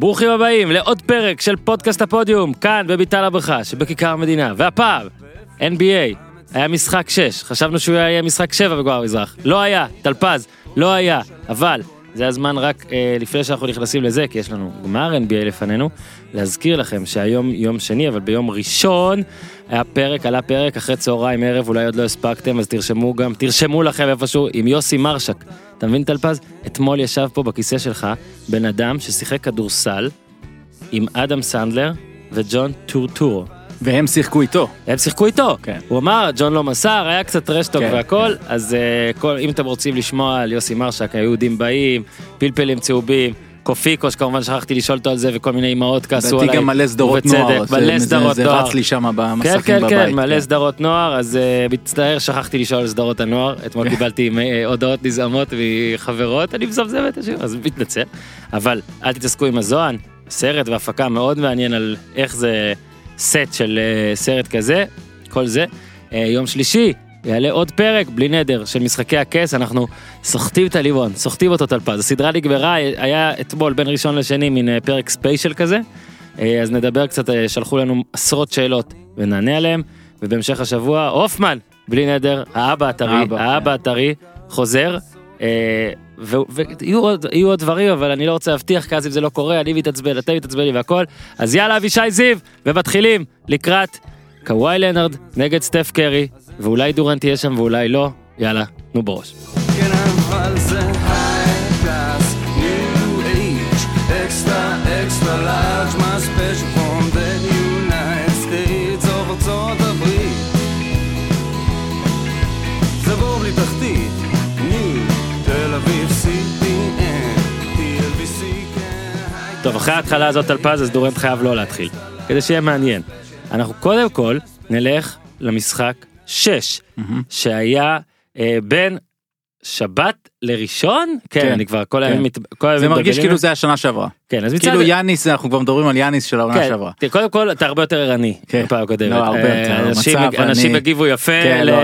ברוכים הבאים לעוד פרק של פודקאסט הפודיום, כאן בביתר הברכה שבכיכר המדינה, והפעם, NBA, היה משחק 6, חשבנו שהוא יהיה משחק 7 בגמר המזרח, לא היה, טלפז, לא היה, אבל זה הזמן רק אה, לפני שאנחנו נכנסים לזה, כי יש לנו גמר NBA לפנינו, להזכיר לכם שהיום יום שני, אבל ביום ראשון היה פרק, עלה פרק, אחרי צהריים ערב, אולי עוד לא הספקתם, אז תרשמו גם, תרשמו לכם איפשהו, עם יוסי מרשק. אתה מבין טלפז? אתמול ישב פה בכיסא שלך בן אדם ששיחק כדורסל עם אדם סנדלר וג'ון טורטורו. והם שיחקו איתו. הם שיחקו איתו. כן. הוא אמר, ג'ון לא מסר, היה קצת רשטוק כן, והכל, אז uh, כל, אם אתם רוצים לשמוע על יוסי מרשק, היהודים באים, פלפלים צהובים, קופיקו, שכמובן שכחתי לשאול אותו על זה, וכל מיני אמהות כעסו עליי. לדעתי גם מלא סדרות נוער. זה- מלא זה- סדרות זה נוער. רץ לי שם כן, במסכים כן, בבית. כן, מלא סדרות נוער, אז uh, מצטער, שכחתי לשאול על סדרות הנוער. אתמול קיבלתי uh, הודעות נזעמות מחברות, אני מזמזם את השיר, אז מתנצל. אבל אל תתעסקו עם הזוהן, סרט והפקה מאוד מעניין על איך זה סט של uh, סרט כזה, כל זה. Uh, יום שלישי, יעלה עוד פרק, בלי נדר, של משחקי הכס, אנחנו סוחטים את הליבון, סוחטים אותו טלפז. הסדרה נגמרה, היה אתמול בין ראשון לשני מין uh, פרק ספיישל כזה. אה, אז נדבר קצת, אה, שלחו לנו עשרות שאלות ונענה עליהם, ובהמשך השבוע, הופמן, בלי נדר, האבא הטרי, האבא, האבא הטרי, חוזר. ויהיו עוד, עוד דברים, אבל אני לא רוצה להבטיח, כי אז אם זה לא קורה, אני מתעצבן, אתם מתעצבנים והכל. אז יאללה, אבישי זיו, ומתחילים לקראת קוואי לנארד נגד סטף קרי, ואולי דורנט תהיה שם ואולי לא, יאללה, תנו בראש. כן אבל זה אחרי ההתחלה הזאת טלפז, אז דורנט חייב לא להתחיל, כדי שיהיה מעניין. אנחנו קודם כל נלך למשחק 6, שהיה אה, בין שבת לראשון? כן, כן, אני כבר כל כן. הימים מת- כל זה מרגיש. כאילו זה השנה שעברה. כן, אז. כאילו יאניס, אנחנו כבר מדברים על יאניס של העונה כן, שעברה. קודם כל אתה הרבה יותר ערני כן. בפעם הקודמת. לא, אה, יותר, אנשים- המצב, אנשים אני- הגיבו יפה כן, לא,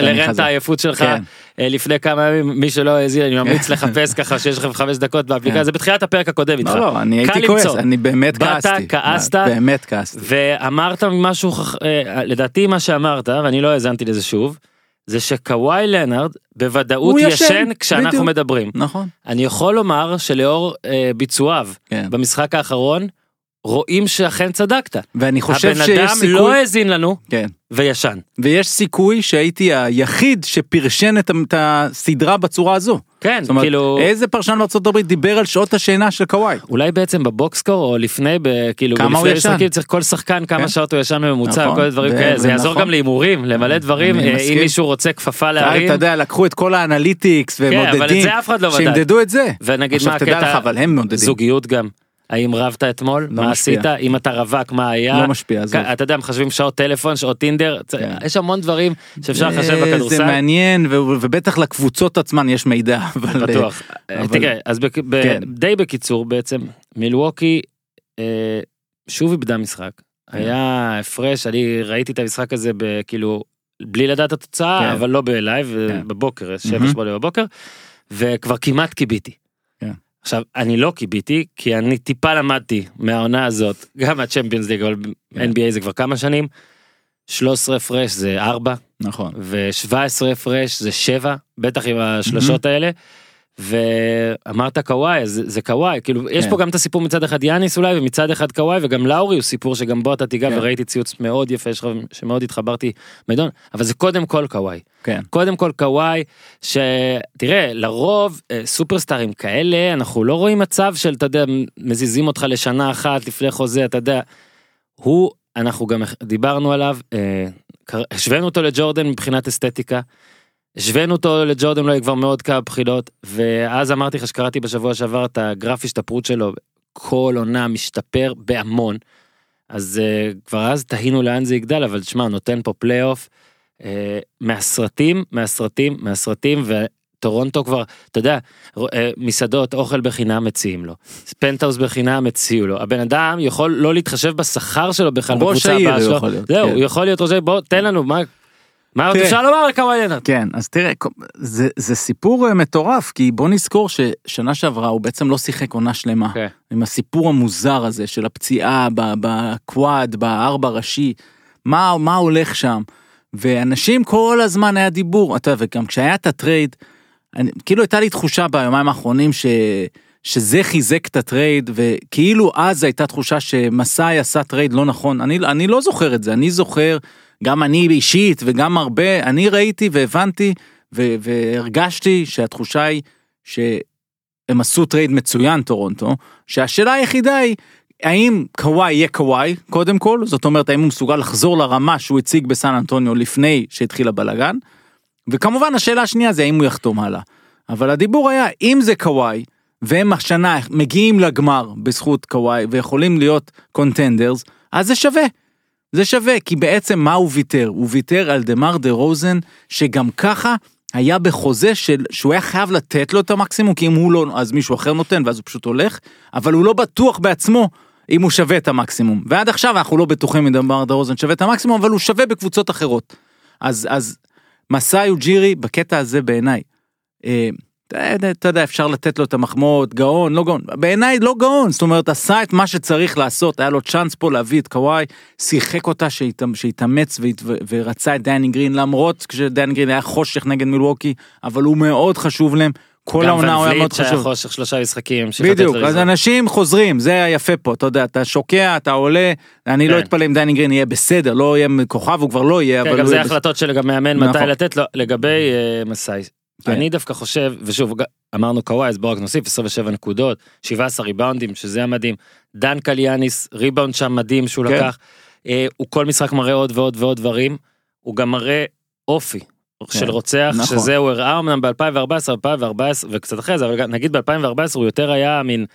לרנט-. העייפות שלך כן. אה, לפני כמה ימים, מי שלא האזין, אני ממליץ לחפש ככה שיש לכם חמש דקות באפליקציה, כן. זה בתחילת הפרק הקודם איתך. לא, לא, אני הייתי כועס. אני באמת באת, כעסתי. כעסת. באמת כעסתי. ואמרת משהו, אה, לדעתי מה שאמרת, ואני לא האזנתי לזה שוב, זה שקוואי לנארד בוודאות ישן, ישן כשאנחנו בדיוק. מדברים. נכון. אני יכול לומר שלאור אה, ביצועיו כן. במשחק האחרון, רואים שאכן צדקת. ואני חושב הבן שיש אדם סיכוי... לא האזין לנו כן. וישן. ויש סיכוי שהייתי היחיד שפרשן את את הסדרה בצורה הזו. כן, זאת אומרת, כאילו, איזה פרשן בארצות הברית דיבר על שעות השינה של קוואי? אולי בעצם בבוקסקור או לפני, ב- כאילו, כמה הוא ישן? משחקים צריך כל שחקן כמה כן. שעות הוא ישן בממוצע, נכון, וכל הדברים ו- כאלה, זה יעזור ונכון. גם להימורים, למלא דברים, אה, אם מסכים. מישהו רוצה כפפה אתה להרים. יודע, לקחו את כל האנליטיקס כן, אבל את ומודדים, זה אף אחד לא בדק. שימדדו את זה. ונגיד מה הקטע. זוגיות גם. האם רבת אתמול? לא מה משפיע. עשית? אם אתה רווק, מה היה? לא משפיע, עזוב. אתה יודע, מחשבים שעות טלפון, שעות טינדר, כן. יש המון דברים שאפשר לחשב אה, זה בכדורסל. מעניין, ו- ובטח לקבוצות עצמן יש מידע, אבל... בטוח. אבל- אה, תראה, אז בק- ב- כן. די בקיצור בעצם, מילווקי אה, שוב איבדה משחק. כן. היה הפרש, אני ראיתי את המשחק הזה ב- כאילו, בלי לדעת התוצאה, כן. אבל לא בלייב, כן. בבוקר, שבע מהמם. שמונה בבוקר, וכבר כמעט קיביתי. עכשיו, אני לא קיביתי, כי אני טיפה למדתי מהעונה הזאת, גם מהצ'מפיונס ליג, אבל כן. NBA זה כבר כמה שנים, 13 הפרש זה 4, נכון. ו-17 הפרש זה 7, בטח עם השלשות האלה. ואמרת קוואי אז זה קוואי כאילו יש כן. פה גם את הסיפור מצד אחד יאניס אולי ומצד אחד קוואי וגם לאורי הוא סיפור שגם בו אתה תיגע כן. וראיתי ציוץ מאוד יפה שלך שמאוד התחברתי מידון אבל זה קודם כל קוואי כן. קודם כל קוואי שתראה לרוב אה, סופרסטארים כאלה אנחנו לא רואים מצב של אתה יודע מזיזים אותך לשנה אחת לפני חוזה אתה יודע. הוא אנחנו גם דיברנו עליו אה, השווינו אותו לג'ורדן מבחינת אסתטיקה. השווינו אותו לג'ורדן אולי כבר מאוד כמה בחינות ואז אמרתי לך שקראתי בשבוע שעבר את הגרף השתפרות שלו כל עונה משתפר בהמון. אז uh, כבר אז תהינו לאן זה יגדל אבל תשמע נותן פה פלייאוף uh, מהסרטים מהסרטים מהסרטים וטורונטו כבר אתה יודע uh, מסעדות אוכל בחינם מציעים לו פנטהאוס בחינם הציעו לו הבן אדם יכול לא להתחשב בשכר שלו בכלל ראש בקבוצה העיר הבאה הוא שלו יכול להיות, זהו כן. הוא יכול להיות ראש העיר בוא תן לנו מה מה עוד. אפשר לומר על קוואי לנארד? כן, אז תראה, זה, זה סיפור אה, מטורף, כי בוא נזכור ששנה שעברה הוא בעצם לא שיחק עונה שלמה. כן. עם הסיפור המוזר הזה של הפציעה ב quad, בארבע ראשי, מה, מה הולך שם. ואנשים כל הזמן היה דיבור, אתה יודע, וגם כשהיה את ה trade, אני, כאילו הייתה לי תחושה ביומיים האחרונים ש, שזה חיזק את ה trade, וכאילו אז הייתה תחושה שמסאי עשה trade לא נכון, אני, אני לא זוכר את זה, אני זוכר, גם אני אישית וגם הרבה, אני ראיתי והבנתי והרגשתי שהתחושה היא שהם עשו trade מצוין טורונטו, שהשאלה היחידה היא, האם קוואי יהיה קוואי קודם כל, זאת אומרת האם הוא מסוגל לחזור לרמה שהוא הציג בסן אנטוניו לפני שהתחיל הבלאגן, וכמובן השאלה השנייה זה האם הוא יחתום הלאה. אבל הדיבור היה אם זה קוואי והם השנה מגיעים לגמר בזכות קוואי ויכולים להיות contenders אז זה שווה. זה שווה כי בעצם מה הוא ויתר? הוא ויתר על דמאר דרוזן שגם ככה היה בחוזה של שהוא היה חייב לתת לו את המקסימום כי אם הוא לא אז מישהו אחר נותן ואז הוא פשוט הולך אבל הוא לא בטוח בעצמו אם הוא שווה את המקסימום ועד עכשיו אנחנו לא בטוחים אם דמאר דרוזן שווה את המקסימום אבל הוא שווה בקבוצות אחרות. אז אז מסאי אוג'ירי בקטע הזה בעיניי. אה, אתה- יודע אפשר לתת לו את המחמאות גאון לא גאון בעיניי לא גאון זאת אומרת עשה את מה שצריך לעשות היה לו צ'אנס פה להביא את קוואי שיחק אותה שהת- שהתאמץ ורצה את דני גרין למרות כשדני גרין היה חושך נגד מילווקי אבל הוא מאוד חשוב להם כל העונה הוא היה מאוד שהיה חשוב. חושך שלושה משחקים. בדיוק אז. אנשים חוזרים זה היפה פה אתה יודע אתה שוקע אתה עולה אני לא כן. אתפלא אם דני גרין יהיה בסדר לא יהיה כוכב הוא כבר לא יהיה כן, אבל גם זה. החלטות של גם מאמן מתי נכון. לתת לו לגבי אה, מסאי. כן. אני דווקא חושב ושוב אמרנו קוואי אז בואו רק נוסיף 27 נקודות 17 ריבאונדים שזה המדהים דן קליאניס ריבאונד שם מדהים שהוא כן. לקח. אה, הוא כל משחק מראה עוד ועוד ועוד דברים הוא גם מראה אופי. של רוצח נכון. שזה הוא הראה אמנם ב2014 2014 וקצת אחרי זה אבל נגיד ב2014 הוא יותר היה מין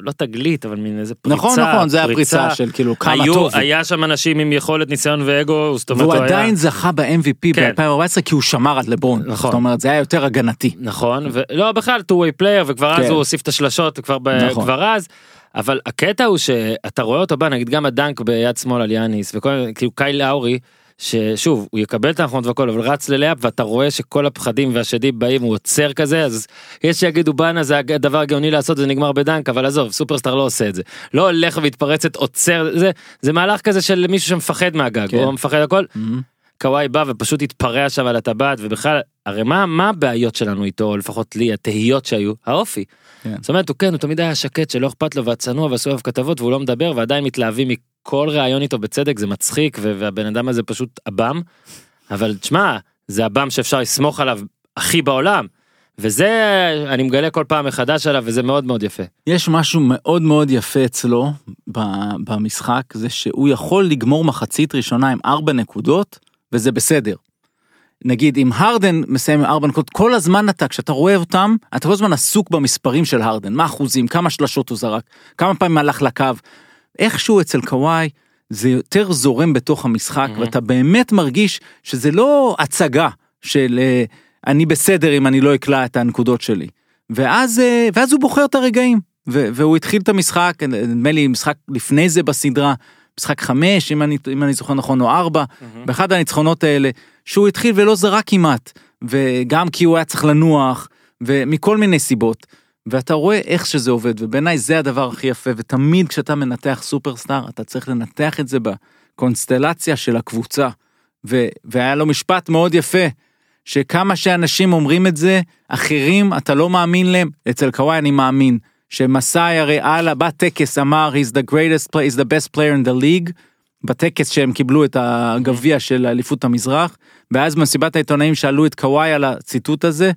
לא תגלית אבל מין איזה פריצה נכון נכון זה הפריצה של כאילו כמה היו, טוב. היה שם אנשים עם יכולת ניסיון ואגו זאת אומרת הוא היה- עדיין זכה ב-MVP כן. ב-2014 כי הוא שמר על לברון. נכון. זאת אומרת זה היה יותר הגנתי. נכון ולא בכלל two way player וכבר אז כן. הוא הוסיף את השלשות כבר, ב... נכון. כבר אז. אבל הקטע הוא שאתה רואה אותו בא נגיד גם הדנק ביד שמאל על יאניס וכל כאילו קייל לאורי ששוב הוא יקבל את האחרונות והכל אבל רץ ללאפ ואתה רואה שכל הפחדים והשדים באים הוא עוצר כזה אז יש שיגידו בואנה זה הדבר הגאוני לעשות זה נגמר בדנק אבל עזוב סופרסטאר לא עושה את זה. לא הולך ומתפרצת עוצר זה זה מהלך כזה של מישהו שמפחד מהגג כן. או מפחד הכל. קוואי בא ופשוט התפרע שם על הטבעת ובכלל הרי מה מה הבעיות שלנו איתו או לפחות לי התהיות שהיו האופי. כן. זאת אומרת הוא כן הוא תמיד היה שקט שלא אכפת לו והצנוע ועשו עליו כתבות והוא לא מדבר ועדיין מתלהבים מכל ראיון איתו בצדק זה מצחיק והבן אדם הזה פשוט עב"ם. אבל תשמע זה עב"ם שאפשר לסמוך עליו הכי בעולם. וזה אני מגלה כל פעם מחדש עליו וזה מאוד מאוד יפה. יש משהו מאוד מאוד יפה אצלו במשחק זה שהוא יכול לגמור מחצית ראשונה עם ארבע נקודות וזה בסדר. נגיד אם הרדן מסיים עם ארבע נקודות כל הזמן אתה כשאתה רואה אותם אתה כל הזמן עסוק במספרים של הרדן מה אחוזים כמה שלשות הוא זרק כמה פעמים הלך לקו. איכשהו אצל קוואי זה יותר זורם בתוך המשחק מהמם. ואתה באמת מרגיש שזה לא הצגה של אה, אני בסדר אם אני לא אקלע את הנקודות שלי. ואז אה, ואז הוא בוחר את הרגעים והוא התחיל את המשחק נדמה לי משחק לפני זה בסדרה משחק חמש אם אני אם אני זוכר נכון או ארבע. באחד הניצחונות האלה שהוא התחיל ולא זרק כמעט וגם כי הוא היה צריך לנוח ומכל מיני סיבות. ואתה רואה איך שזה עובד ובעיניי זה הדבר הכי יפה ותמיד כשאתה מנתח סופרסטאר אתה צריך לנתח את זה בקונסטלציה של הקבוצה. ו- והיה לו משפט מאוד יפה שכמה שאנשים אומרים את זה אחרים אתה לא מאמין להם. אצל קוואי אני מאמין שמסאי הרי על בטקס אמר he's the greatest play he's the best player in the league בטקס שהם קיבלו את הגביע של אליפות המזרח ואז במסיבת העיתונאים שאלו את קוואי על הציטוט הזה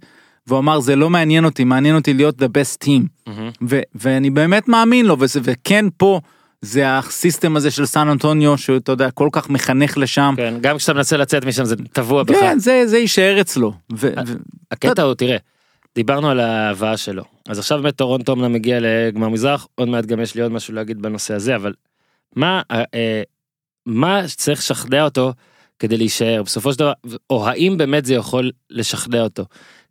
והוא אמר זה לא מעניין אותי מעניין אותי להיות the best team ו- ואני באמת מאמין לו וזה וכן פה זה הסיסטם הזה של סן אנטוניו שאתה יודע כל כך מחנך לשם כן גם כשאתה מנסה לצאת משם זה טבוע בך. כן זה זה יישאר אצלו. ו- הקטע הוא תראה דיברנו על ההבאה שלו אז עכשיו באמת טורונטו אמנם מגיע לגמר מזרח עוד מעט גם יש לי עוד משהו להגיד בנושא הזה אבל מה אה, אה, מה צריך לשכנע אותו כדי להישאר בסופו של דבר או האם באמת זה יכול לשכנע אותו.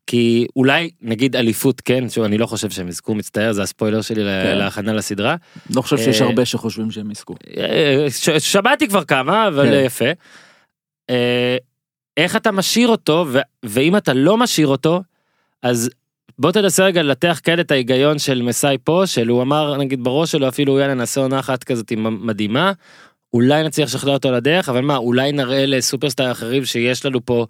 כי אולי נגיד אליפות כן שוב אני לא חושב שהם יזכו מצטער זה הספוילר שלי כן. להכנה לסדרה לא חושב שיש אה, הרבה שחושבים שהם יזכו. אה, שמעתי כבר כמה אבל כן. יפה. אה, איך אתה משאיר אותו, ואם אתה לא משאיר אותו, אז בוא תנסה רגע לנתח כאלה את ההיגיון של מסאי פה, של הוא אמר נגיד בראש שלו אפילו יאללה נעשה עונה אחת כזאת מדהימה, אולי נצליח לשכנע אותו לדרך, אבל מה, אולי נראה לסופרסטאר אחרים שיש לנו פה,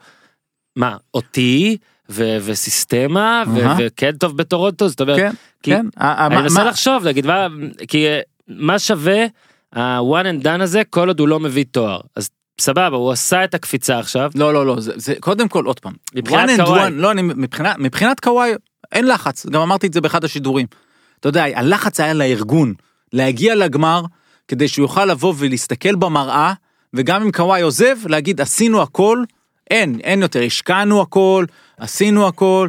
מה, אותי, ו- וסיסטמה, ו- אהה. וכן טוב בטורונטו, זאת אומרת, כן, כי- כן. אני מנסה מה- לחשוב, להגיד, מה, כי אה, מה שווה ה-one and done הזה כל עוד הוא לא מביא תואר. אז סבבה, הוא עשה את הקפיצה עכשיו. לא, לא, לא, זה, זה קודם כל, עוד פעם. מבחינת קוואי. לא, אני, מבחינת, מבחינת קוואי, אין לחץ, גם אמרתי את זה באחד השידורים. אתה יודע, הלחץ היה לארגון, להגיע לגמר, כדי שהוא יוכל לבוא ולהסתכל במראה, וגם אם קוואי עוזב, להגיד, עשינו הכל, אין, אין יותר, השקענו הכל, עשינו הכל,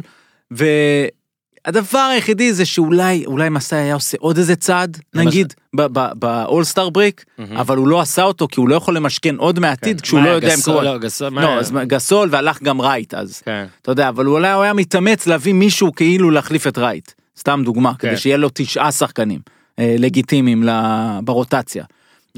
והדבר היחידי זה שאולי, אולי מסאי היה עושה עוד איזה צעד. נגיד, באולסטאר בריק, אבל הוא לא עשה אותו, כי הוא לא יכול למשכן עוד מהעתיד, כשהוא מה לא יודע אם קוואי. לא, גסול, לא, גסול והלך גם רייט אז. כן. אתה יודע, אבל אולי הוא היה מתאמץ להביא מישהו כאילו להחליף את רייט. סתם דוגמה, כן. כדי שיהיה לו תשעה שחקנים אה, לגיטימיים ברוטציה.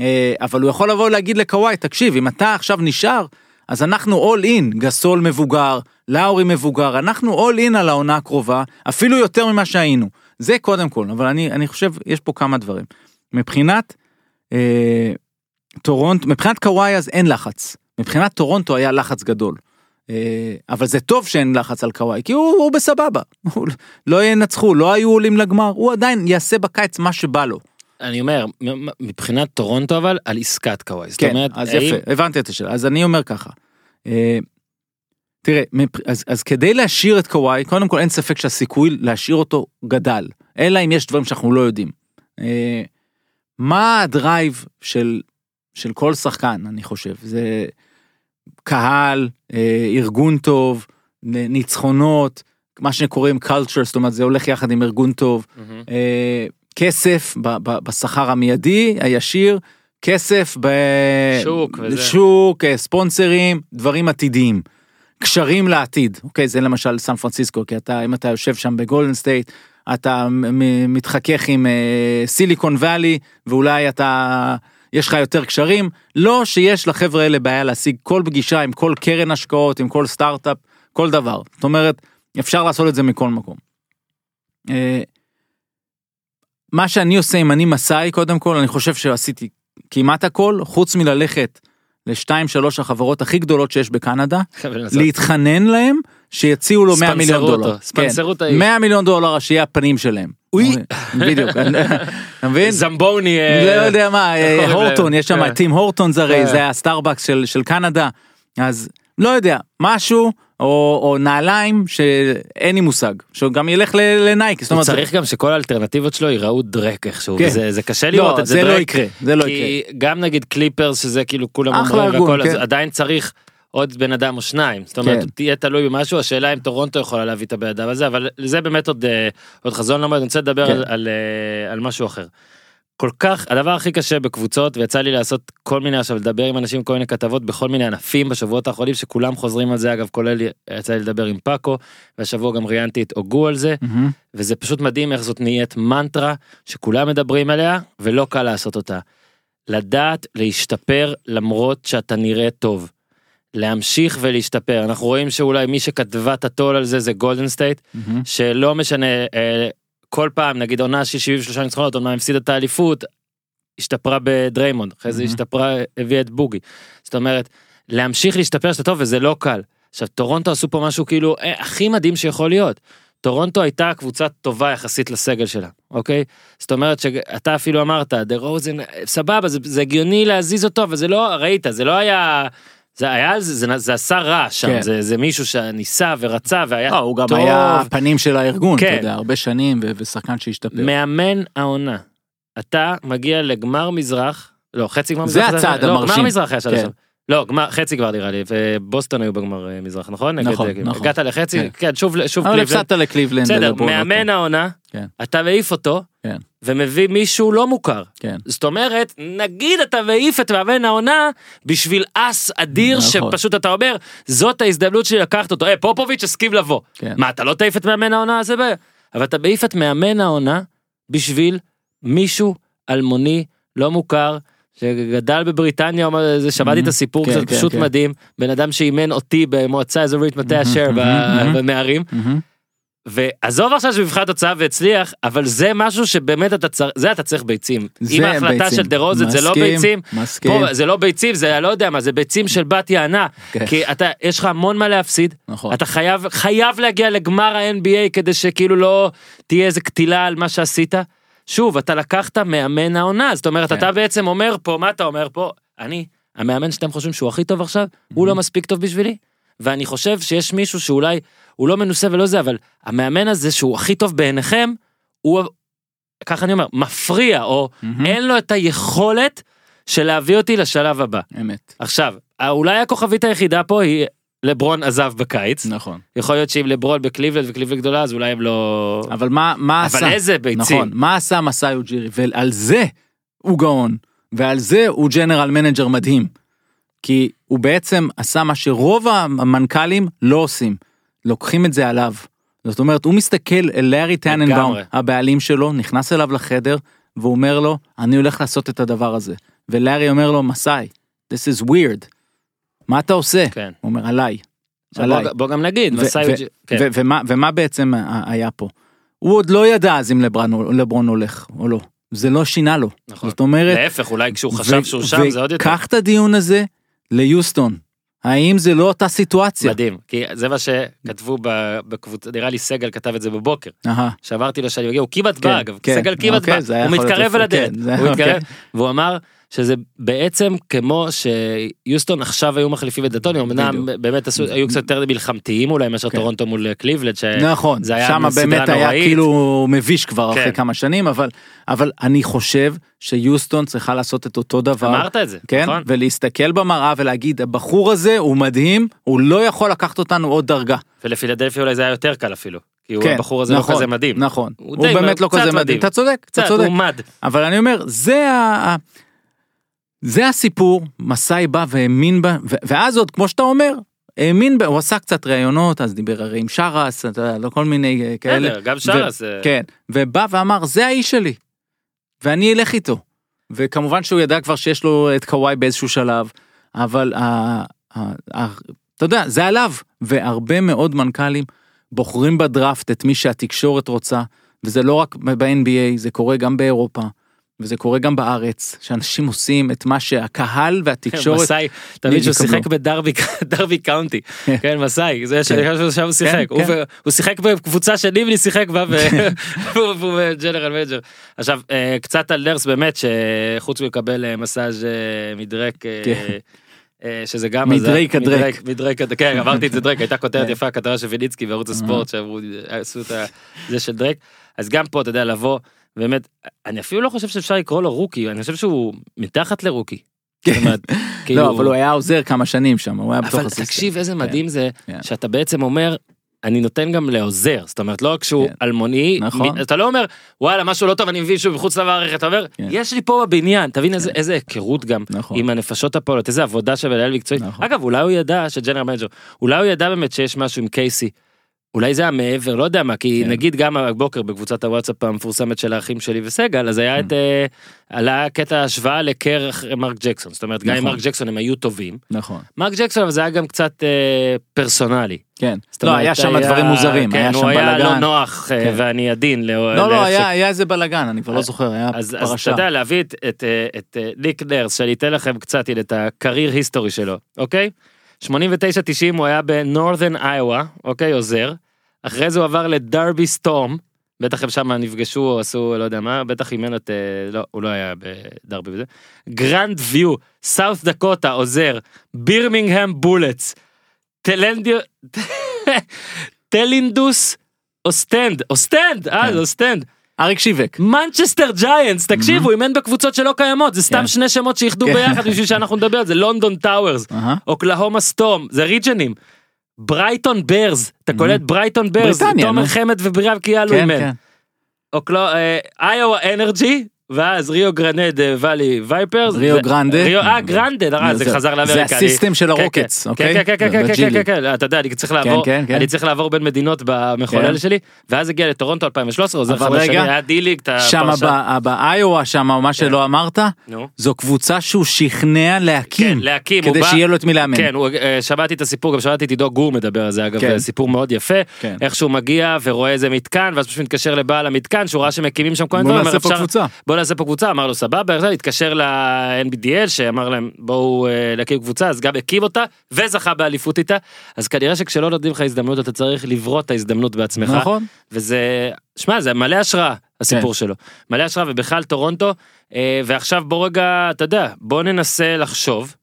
אה, אבל הוא יכול לבוא ולהגיד לקוואי, תקשיב, אם אתה עכשיו נשאר, אז אנחנו אול אין, גסול מבוגר, לאורי מבוגר, אנחנו אול אין על העונה הקרובה, אפילו יותר ממה שהיינו. זה קודם כל, אבל אני, אני חושב, יש פה כמה דברים. מבחינת אה, טורונטו, מבחינת קוואי אז אין לחץ. מבחינת טורונטו היה לחץ גדול. אה, אבל זה טוב שאין לחץ על קוואי, כי הוא, הוא בסבבה. לא ינצחו, לא היו עולים לגמר, הוא עדיין יעשה בקיץ מה שבא לו. אני אומר, מבחינת טורונטו אבל, על עסקת קוואי. כן, אומרת, אז האם- יפה, הבנתי את השאלה. אז אני אומר ככה. אה, תראה, אז, אז כדי להשאיר את קוואי, קודם כל אין ספק שהסיכוי להשאיר אותו גדל. אלא אם יש דברים שאנחנו לא יודעים. אה, מה הדרייב של, של כל שחקן, אני חושב? זה קהל, אה, ארגון טוב, ניצחונות, מה שקוראים culture, זאת אומרת זה הולך יחד עם ארגון טוב. מהמם. אה, כסף בשכר המיידי הישיר, כסף שוק. בשוק, אה, ספונסרים, דברים עתידיים. קשרים לעתיד, אוקיי, זה למשל סן פרנסיסקו, כי אתה, אם אתה יושב שם בגולדן סטייט, אתה מתחכך עם אה, סיליקון ואלי, ואולי אתה, יש לך יותר קשרים, לא שיש לחבר'ה האלה בעיה להשיג כל פגישה עם כל קרן השקעות, עם כל סטארט-אפ, כל דבר. זאת אומרת, אפשר לעשות את זה מכל מקום. מה שאני עושה אם אני מסאי קודם כל אני חושב שעשיתי כמעט הכל חוץ מללכת לשתיים שלוש החברות הכי גדולות שיש בקנדה להתחנן להם שיציעו לו 100 ספנסרו מיליון אותו, דולר. ספנסרו כן, האיש. 100 מיליון דולר שיהיה הפנים שלהם. אוי. בדיוק. אתה מבין? זמבוני. אה, לא יודע מה, אה, הורטון? יש שם כן. את טים הורטונס הרי, כן. זה הסטארבקס של, של קנדה, אז לא יודע, משהו, או, או נעליים שאין לי מושג, שגם ילך לנייק, זאת הוא אומרת, צריך גם שכל האלטרנטיבות שלו ייראו דרק איכשהו, כן. וזה זה קשה לראות לא, את זה זה לא דרק. יקרה, זה לא יקרה. כי גם נגיד קליפרס שזה כאילו כולם אומרים והכל, אז כן. עדיין צריך עוד בן אדם או שניים. זאת אומרת, כן. תהיה תלוי במשהו, השאלה אם טורונטו יכולה להביא את הבן אדם הזה, אבל זה באמת עוד אה, עוד חזון למועד, אני רוצה לדבר כן. על- על אה, על משהו אחר. כל כך, הדבר הכי קשה בקבוצות, ויצא לי לעשות כל מיני עכשיו, לדבר עם אנשים, כל מיני כתבות בכל מיני ענפים בשבועות האחרונים, שכולם חוזרים על זה, אגב, כולל, יצא לי לדבר עם פאקו, והשבוע גם ראיינתי את אוגו על זה, מהמם. וזה פשוט מדהים איך זאת נהיית מנטרה שכולם מדברים עליה ולא קל לעשות אותה. לדעת להשתפר למרות שאתה נראה טוב. להמשיך ולהשתפר אנחנו רואים שאולי מי שכתבה את הטול על זה זה גולדן סטייט מהמם. שלא משנה אה, כל פעם נגיד עונה של 73 ניצחונות עונה הפסידה את האליפות. השתפרה בדריימונד אחרי זה. השתפרה הביאה את בוגי. זאת אומרת להמשיך להשתפר שאתה טוב וזה לא קל. עכשיו טורונטו עשו פה משהו כאילו אה, הכי מדהים שיכול להיות. טורונטו הייתה קבוצה טובה יחסית לסגל שלה, אוקיי? זאת אומרת שאתה אפילו אמרת, דרוזן, סבבה, זה, זה הגיוני להזיז אותו, אבל זה לא, ראית, זה לא היה, זה היה, זה, זה, זה עשה רעש שם, כן. זה, זה מישהו שניסה ורצה והיה לא, הוא גם טוב. היה הפנים של הארגון, אתה כן. יודע, הרבה שנים, ו- ושחקן שהשתפר. מאמן העונה. אתה מגיע לגמר מזרח, לא, חצי גמר זה מזרח. הצעד לא, המרשים. גמר מזרח היה שלב כן. לא, חצי כבר נראה לי, ובוסטון היו בגמר אה, מזרח, נכון? נכון, נגד, נכון. הגעת לחצי, כן. כן, שוב, שוב אבל קליבלנד. הפסדת לקליבלנד. בסדר, מאמן העונה, כן. אתה מעיף אותו, כן. ומביא מישהו לא מוכר. כן. זאת אומרת, נגיד אתה מעיף את מאמן העונה בשביל אס אדיר נכון. שפשוט אתה אומר, זאת ההזדמנות שלי לקחת אותו. אה, פופוביץ' הסכים לבוא. כן. מה, אתה לא תעיף את מאמן העונה הזה? ב- אבל אתה מעיף את מאמן העונה בשביל מישהו אלמוני, לא מוכר, שגדל בבריטניה, זה שמעתי את הסיפור כן, קצת, כן, פשוט כן. מדהים, בן אדם שאימן אותי במועצה אזורית מטה אשר ב- מהמם. בנערים, מהמם. ועזוב עכשיו שבמבחן התוצאה והצליח, אבל זה משהו שבאמת אתה צריך, זה אתה צריך ביצים. זה אם ההחלטה. של דה רוזן זה לא ביצים, מסכים. פה זה לא ביצים, זה לא יודע מה, זה ביצים של בת יענה, כן. כי אתה, יש לך המון מה להפסיד, נכון. אתה חייב, חייב להגיע לגמר ה-NBA כדי שכאילו לא תהיה איזה קטילה על מה שעשית. שוב, אתה לקחת מאמן העונה, זאת אומרת, כן. אתה בעצם אומר פה, מה אתה אומר פה? אני, המאמן שאתם חושבים שהוא הכי טוב עכשיו, הוא לא מספיק טוב בשבילי. ואני חושב שיש מישהו שאולי הוא לא מנוסה ולא זה, אבל המאמן הזה שהוא הכי טוב בעיניכם, הוא, ככה אני אומר, מפריע, או מהמם. אין לו את היכולת של להביא אותי לשלב הבא. אמת. עכשיו, אולי הכוכבית היחידה פה היא לברון עזב בקיץ. נכון. יכול להיות שאם לברון בקליבלנד וקליבלנד גדולה אז אולי הם לא... אבל מה, מה עשה? אבל איזה ביצים. נכון, מה עשה מסאי אוג'ירי, ועל זה הוא גאון, ועל זה הוא general manager מדהים. כי הוא בעצם עשה מה שרוב המנכ"לים לא עושים, לוקחים את זה עליו. זאת אומרת, הוא מסתכל אל לארי טננבאום. הבעלים שלו, נכנס אליו לחדר, והוא אומר לו, אני הולך לעשות את הדבר הזה. ולארי אומר לו, מסאי, this is weird. מה אתה עושה? כן. הוא אומר, עליי. עליי. בוא, בוא גם נגיד, ו- מסאי ו- כן. ו- ומה, ומה בעצם היה פה? הוא עוד לא ידע אז אם לברון, לברון הולך או לא. זה לא שינה לו. נכון. זאת אומרת, להפך, אולי כשהוא חשב ו- שהוא שם זה עוד יותר. וקח את הדיון הזה ליוסטון. האם זה לא אותה סיטואציה? מדהים, כי זה מה שכתבו בקבוצה, נראה לי סגל כתב את זה בבוקר. שאמרתי לו שאני מגיע, הוא כמעט כן, בא אגב, כן, סגל כמעט אוקיי, בא, הוא מתקרב אל הדלת, כן, הוא. מתקרב, והוא אמר שזה בעצם כמו שיוסטון עכשיו היו מחליפים את דטוני, אמנם באמת עשו- היו קצת יותר מלחמתיים אולי מאשר כן. טורונטו מול קליבלד, ש- נכון, זה היה שם באמת היה נוראית. כאילו מביש כבר אחרי כן. כמה שנים, אבל, אבל אני חושב שיוסטון צריכה לעשות את אותו דבר. אמרת את זה, כן, נכון? ולהסתכל במראה ולהגיד, הבחור הזה הוא מדהים, הוא לא יכול לקחת אותנו עוד דרגה. ולפילדלפיה אולי זה היה יותר קל אפילו, כי הוא- כן, הבחור הזה לא נכון, כזה מדהים. נכון, הוא הוא באמת לא כזה מדהים. מדהים, אתה צודק, אתה קצת, צודק. הוא מד. אבל אני אומר, זה ה... זה הסיפור, מסאי בא והאמין בה, ו- ואז עוד, כמו שאתה אומר, האמין בה, הוא עשה קצת ראיונות, אז דיבר הרי עם שרס, אתה יודע, לא כל מיני אה, כאלה. בסדר, גם שרס, אה, כן, ובא ואמר, זה האיש שלי, ואני אלך איתו. וכמובן שהוא ידע כבר שיש לו את קוואי באיזשהו שלב, אבל אתה יודע, זה עליו, והרבה מאוד מנכ"לים בוחרים בדראפט את מי שהתקשורת רוצה, וזה לא רק ב-NBA, זה קורה גם באירופה. וזה קורה גם בארץ, שאנשים עושים את מה שהקהל והתקשורת, מסאי, אתה מבין שהוא. שיחק בדרבי דרבי קאונטי, כן מסאי, זה שם הוא שיחק, כן, הוא כן. שיחק בקבוצה שניבלי שיחק בה והוא- general manager. עכשיו אה, קצת על נרס באמת שחוץ מלקבל אה, מסאז' אה, מדרק. כן. שזה גם מדרייק אז- הדרק. מדרייק, מדרייק הדרק, כן אמרתי את זה דרק הייתה כותרת כן. יפה כתבה של ויניצקי בערוץ הספורט שאמרו עשו את זה של דרק אז גם פה אתה יודע לבוא באמת אני אפילו לא חושב שאפשר לקרוא לו rookie אני חושב שהוא מתחת ל rookie. זאת אומרת, כאילו- לא, אבל הוא היה עוזר כמה שנים שם, הוא היה בתוך אבל ה system. תקשיב איזה מדהים זה כן. שאתה בעצם אומר אני נותן גם לעוזר זאת אומרת לא רק שהוא כן. אלמוני נכון. מ- אתה לא אומר וואלה משהו לא טוב אני מבין שהוא מחוץ למערכת אתה אומר כן. יש לי פה בבניין תבין איזה איזה היכרות גם נכון. עם הנפשות הפועלות איזה עבודה של מנהל מקצועי נכון. אגב אולי הוא ידע ש general manager אולי הוא ידע באמת שיש משהו עם קייסי. אולי זה היה מעבר לא יודע מה כי כן. נגיד גם הבוקר בקבוצת הוואטסאפ המפורסמת של האחים שלי וסגל אז. היה את אה, עלה קטע השוואה לקר אחרי מרק ג'קסון זאת אומרת גם עם נכון. מרק ג'קסון הם היו טובים נכון, מרק ג'קסון אבל זה היה גם קצת אה, פרסונלי. כן. לא, אומרת, היה שם דברים מוזרים, כן, היה שם הוא היה לא בלאגן. נוח אה, כן. ואני עדין. לא, לא, לא, לאיך היה היה איזה בלאגן, אני כבר לא זוכר, היה אז, אז אתה פרשה. יודע להביא את, את, את אה, ניק נרס שאני אתן לכם קצת את הקרייר היסטורי שלו אוקיי 89-90 הוא היה בנורת'ן איואה אוקיי עוזר. אחרי זה הוא עבר לדרבי סטורם. בטח הם שם נפגשו או עשו לא יודע מה בטח אימן את אה, לא הוא לא היה בדרבי וזה. גרנד ויו סאוף דקוטה עוזר. בירמינגהם בולטס טלנדיו טלינדוס אוסטנד אוסטנד אה. זה אוסטנד אריק שיבק. מנצ'סטר ג'יינטס תקשיבו אימן בקבוצות שלא קיימות זה סתם כן. שני שמות שאיחדו כן. ביחד בשביל שאנחנו נדבר על זה לונדון טאוורס. אוקלהומה סטום זה ריג'נים. ברייטון ברז אתה קולט ברייטון ברז תומר. חמד ובריאב קיאלו כן, אימן. אה, איואה אנרג'י ואז ריו גרנד אה, ואלי וייפרס. ריו זה- גרנדה. ריו- אה, גרנדה, אה, זה חזר לאמריקה. זה הסיסטם של כן, הרוקטס, כן, אוקיי? כן, כן, כן, כן, כן. כן, כן, אתה יודע, אני צריך לעבור, כן, כן. אני צריך לעבור בין מדינות במחולל כן. שלי, ואז הגיע לטורונטו 2013, עוזר חמש שנים, היה דיליג, שם באיואה שם, מה שלא אמרת. זו קבוצה שהוא שכנע כן, להקים. כדי שיהיה לו את מי לאמן. כן, אה, שמעתי את הסיפור, גם שמעתי את עידו גור מדבר על זה, אגב, כן. סיפור מאוד יפה, כן. איך שהוא מגיע ורואה איזה מתקן, ואז פשוט מתקשר לבעל המתקן, שהוא ראה שמקימים שם כל מיני דברים, נעשה פה "אפשר- קבוצה. אמר לו סבבה, התקשר ל-NBDL שאמר להם בואו אה, להקים קבוצה, אז גם הקים אותה, וזכה באליפות איתה, אז כנראה שכשלא נותנים לך הזדמנות אתה צריך לברות את ההזדמנות בעצמך, נכון. וזה, שמע, זה מלא השראה, הסיפור שלו. מלא השראה, ובכלל טורונטו, אה, ועכשיו בוא רגע, אתה יודע, בוא ננסה לחשוב.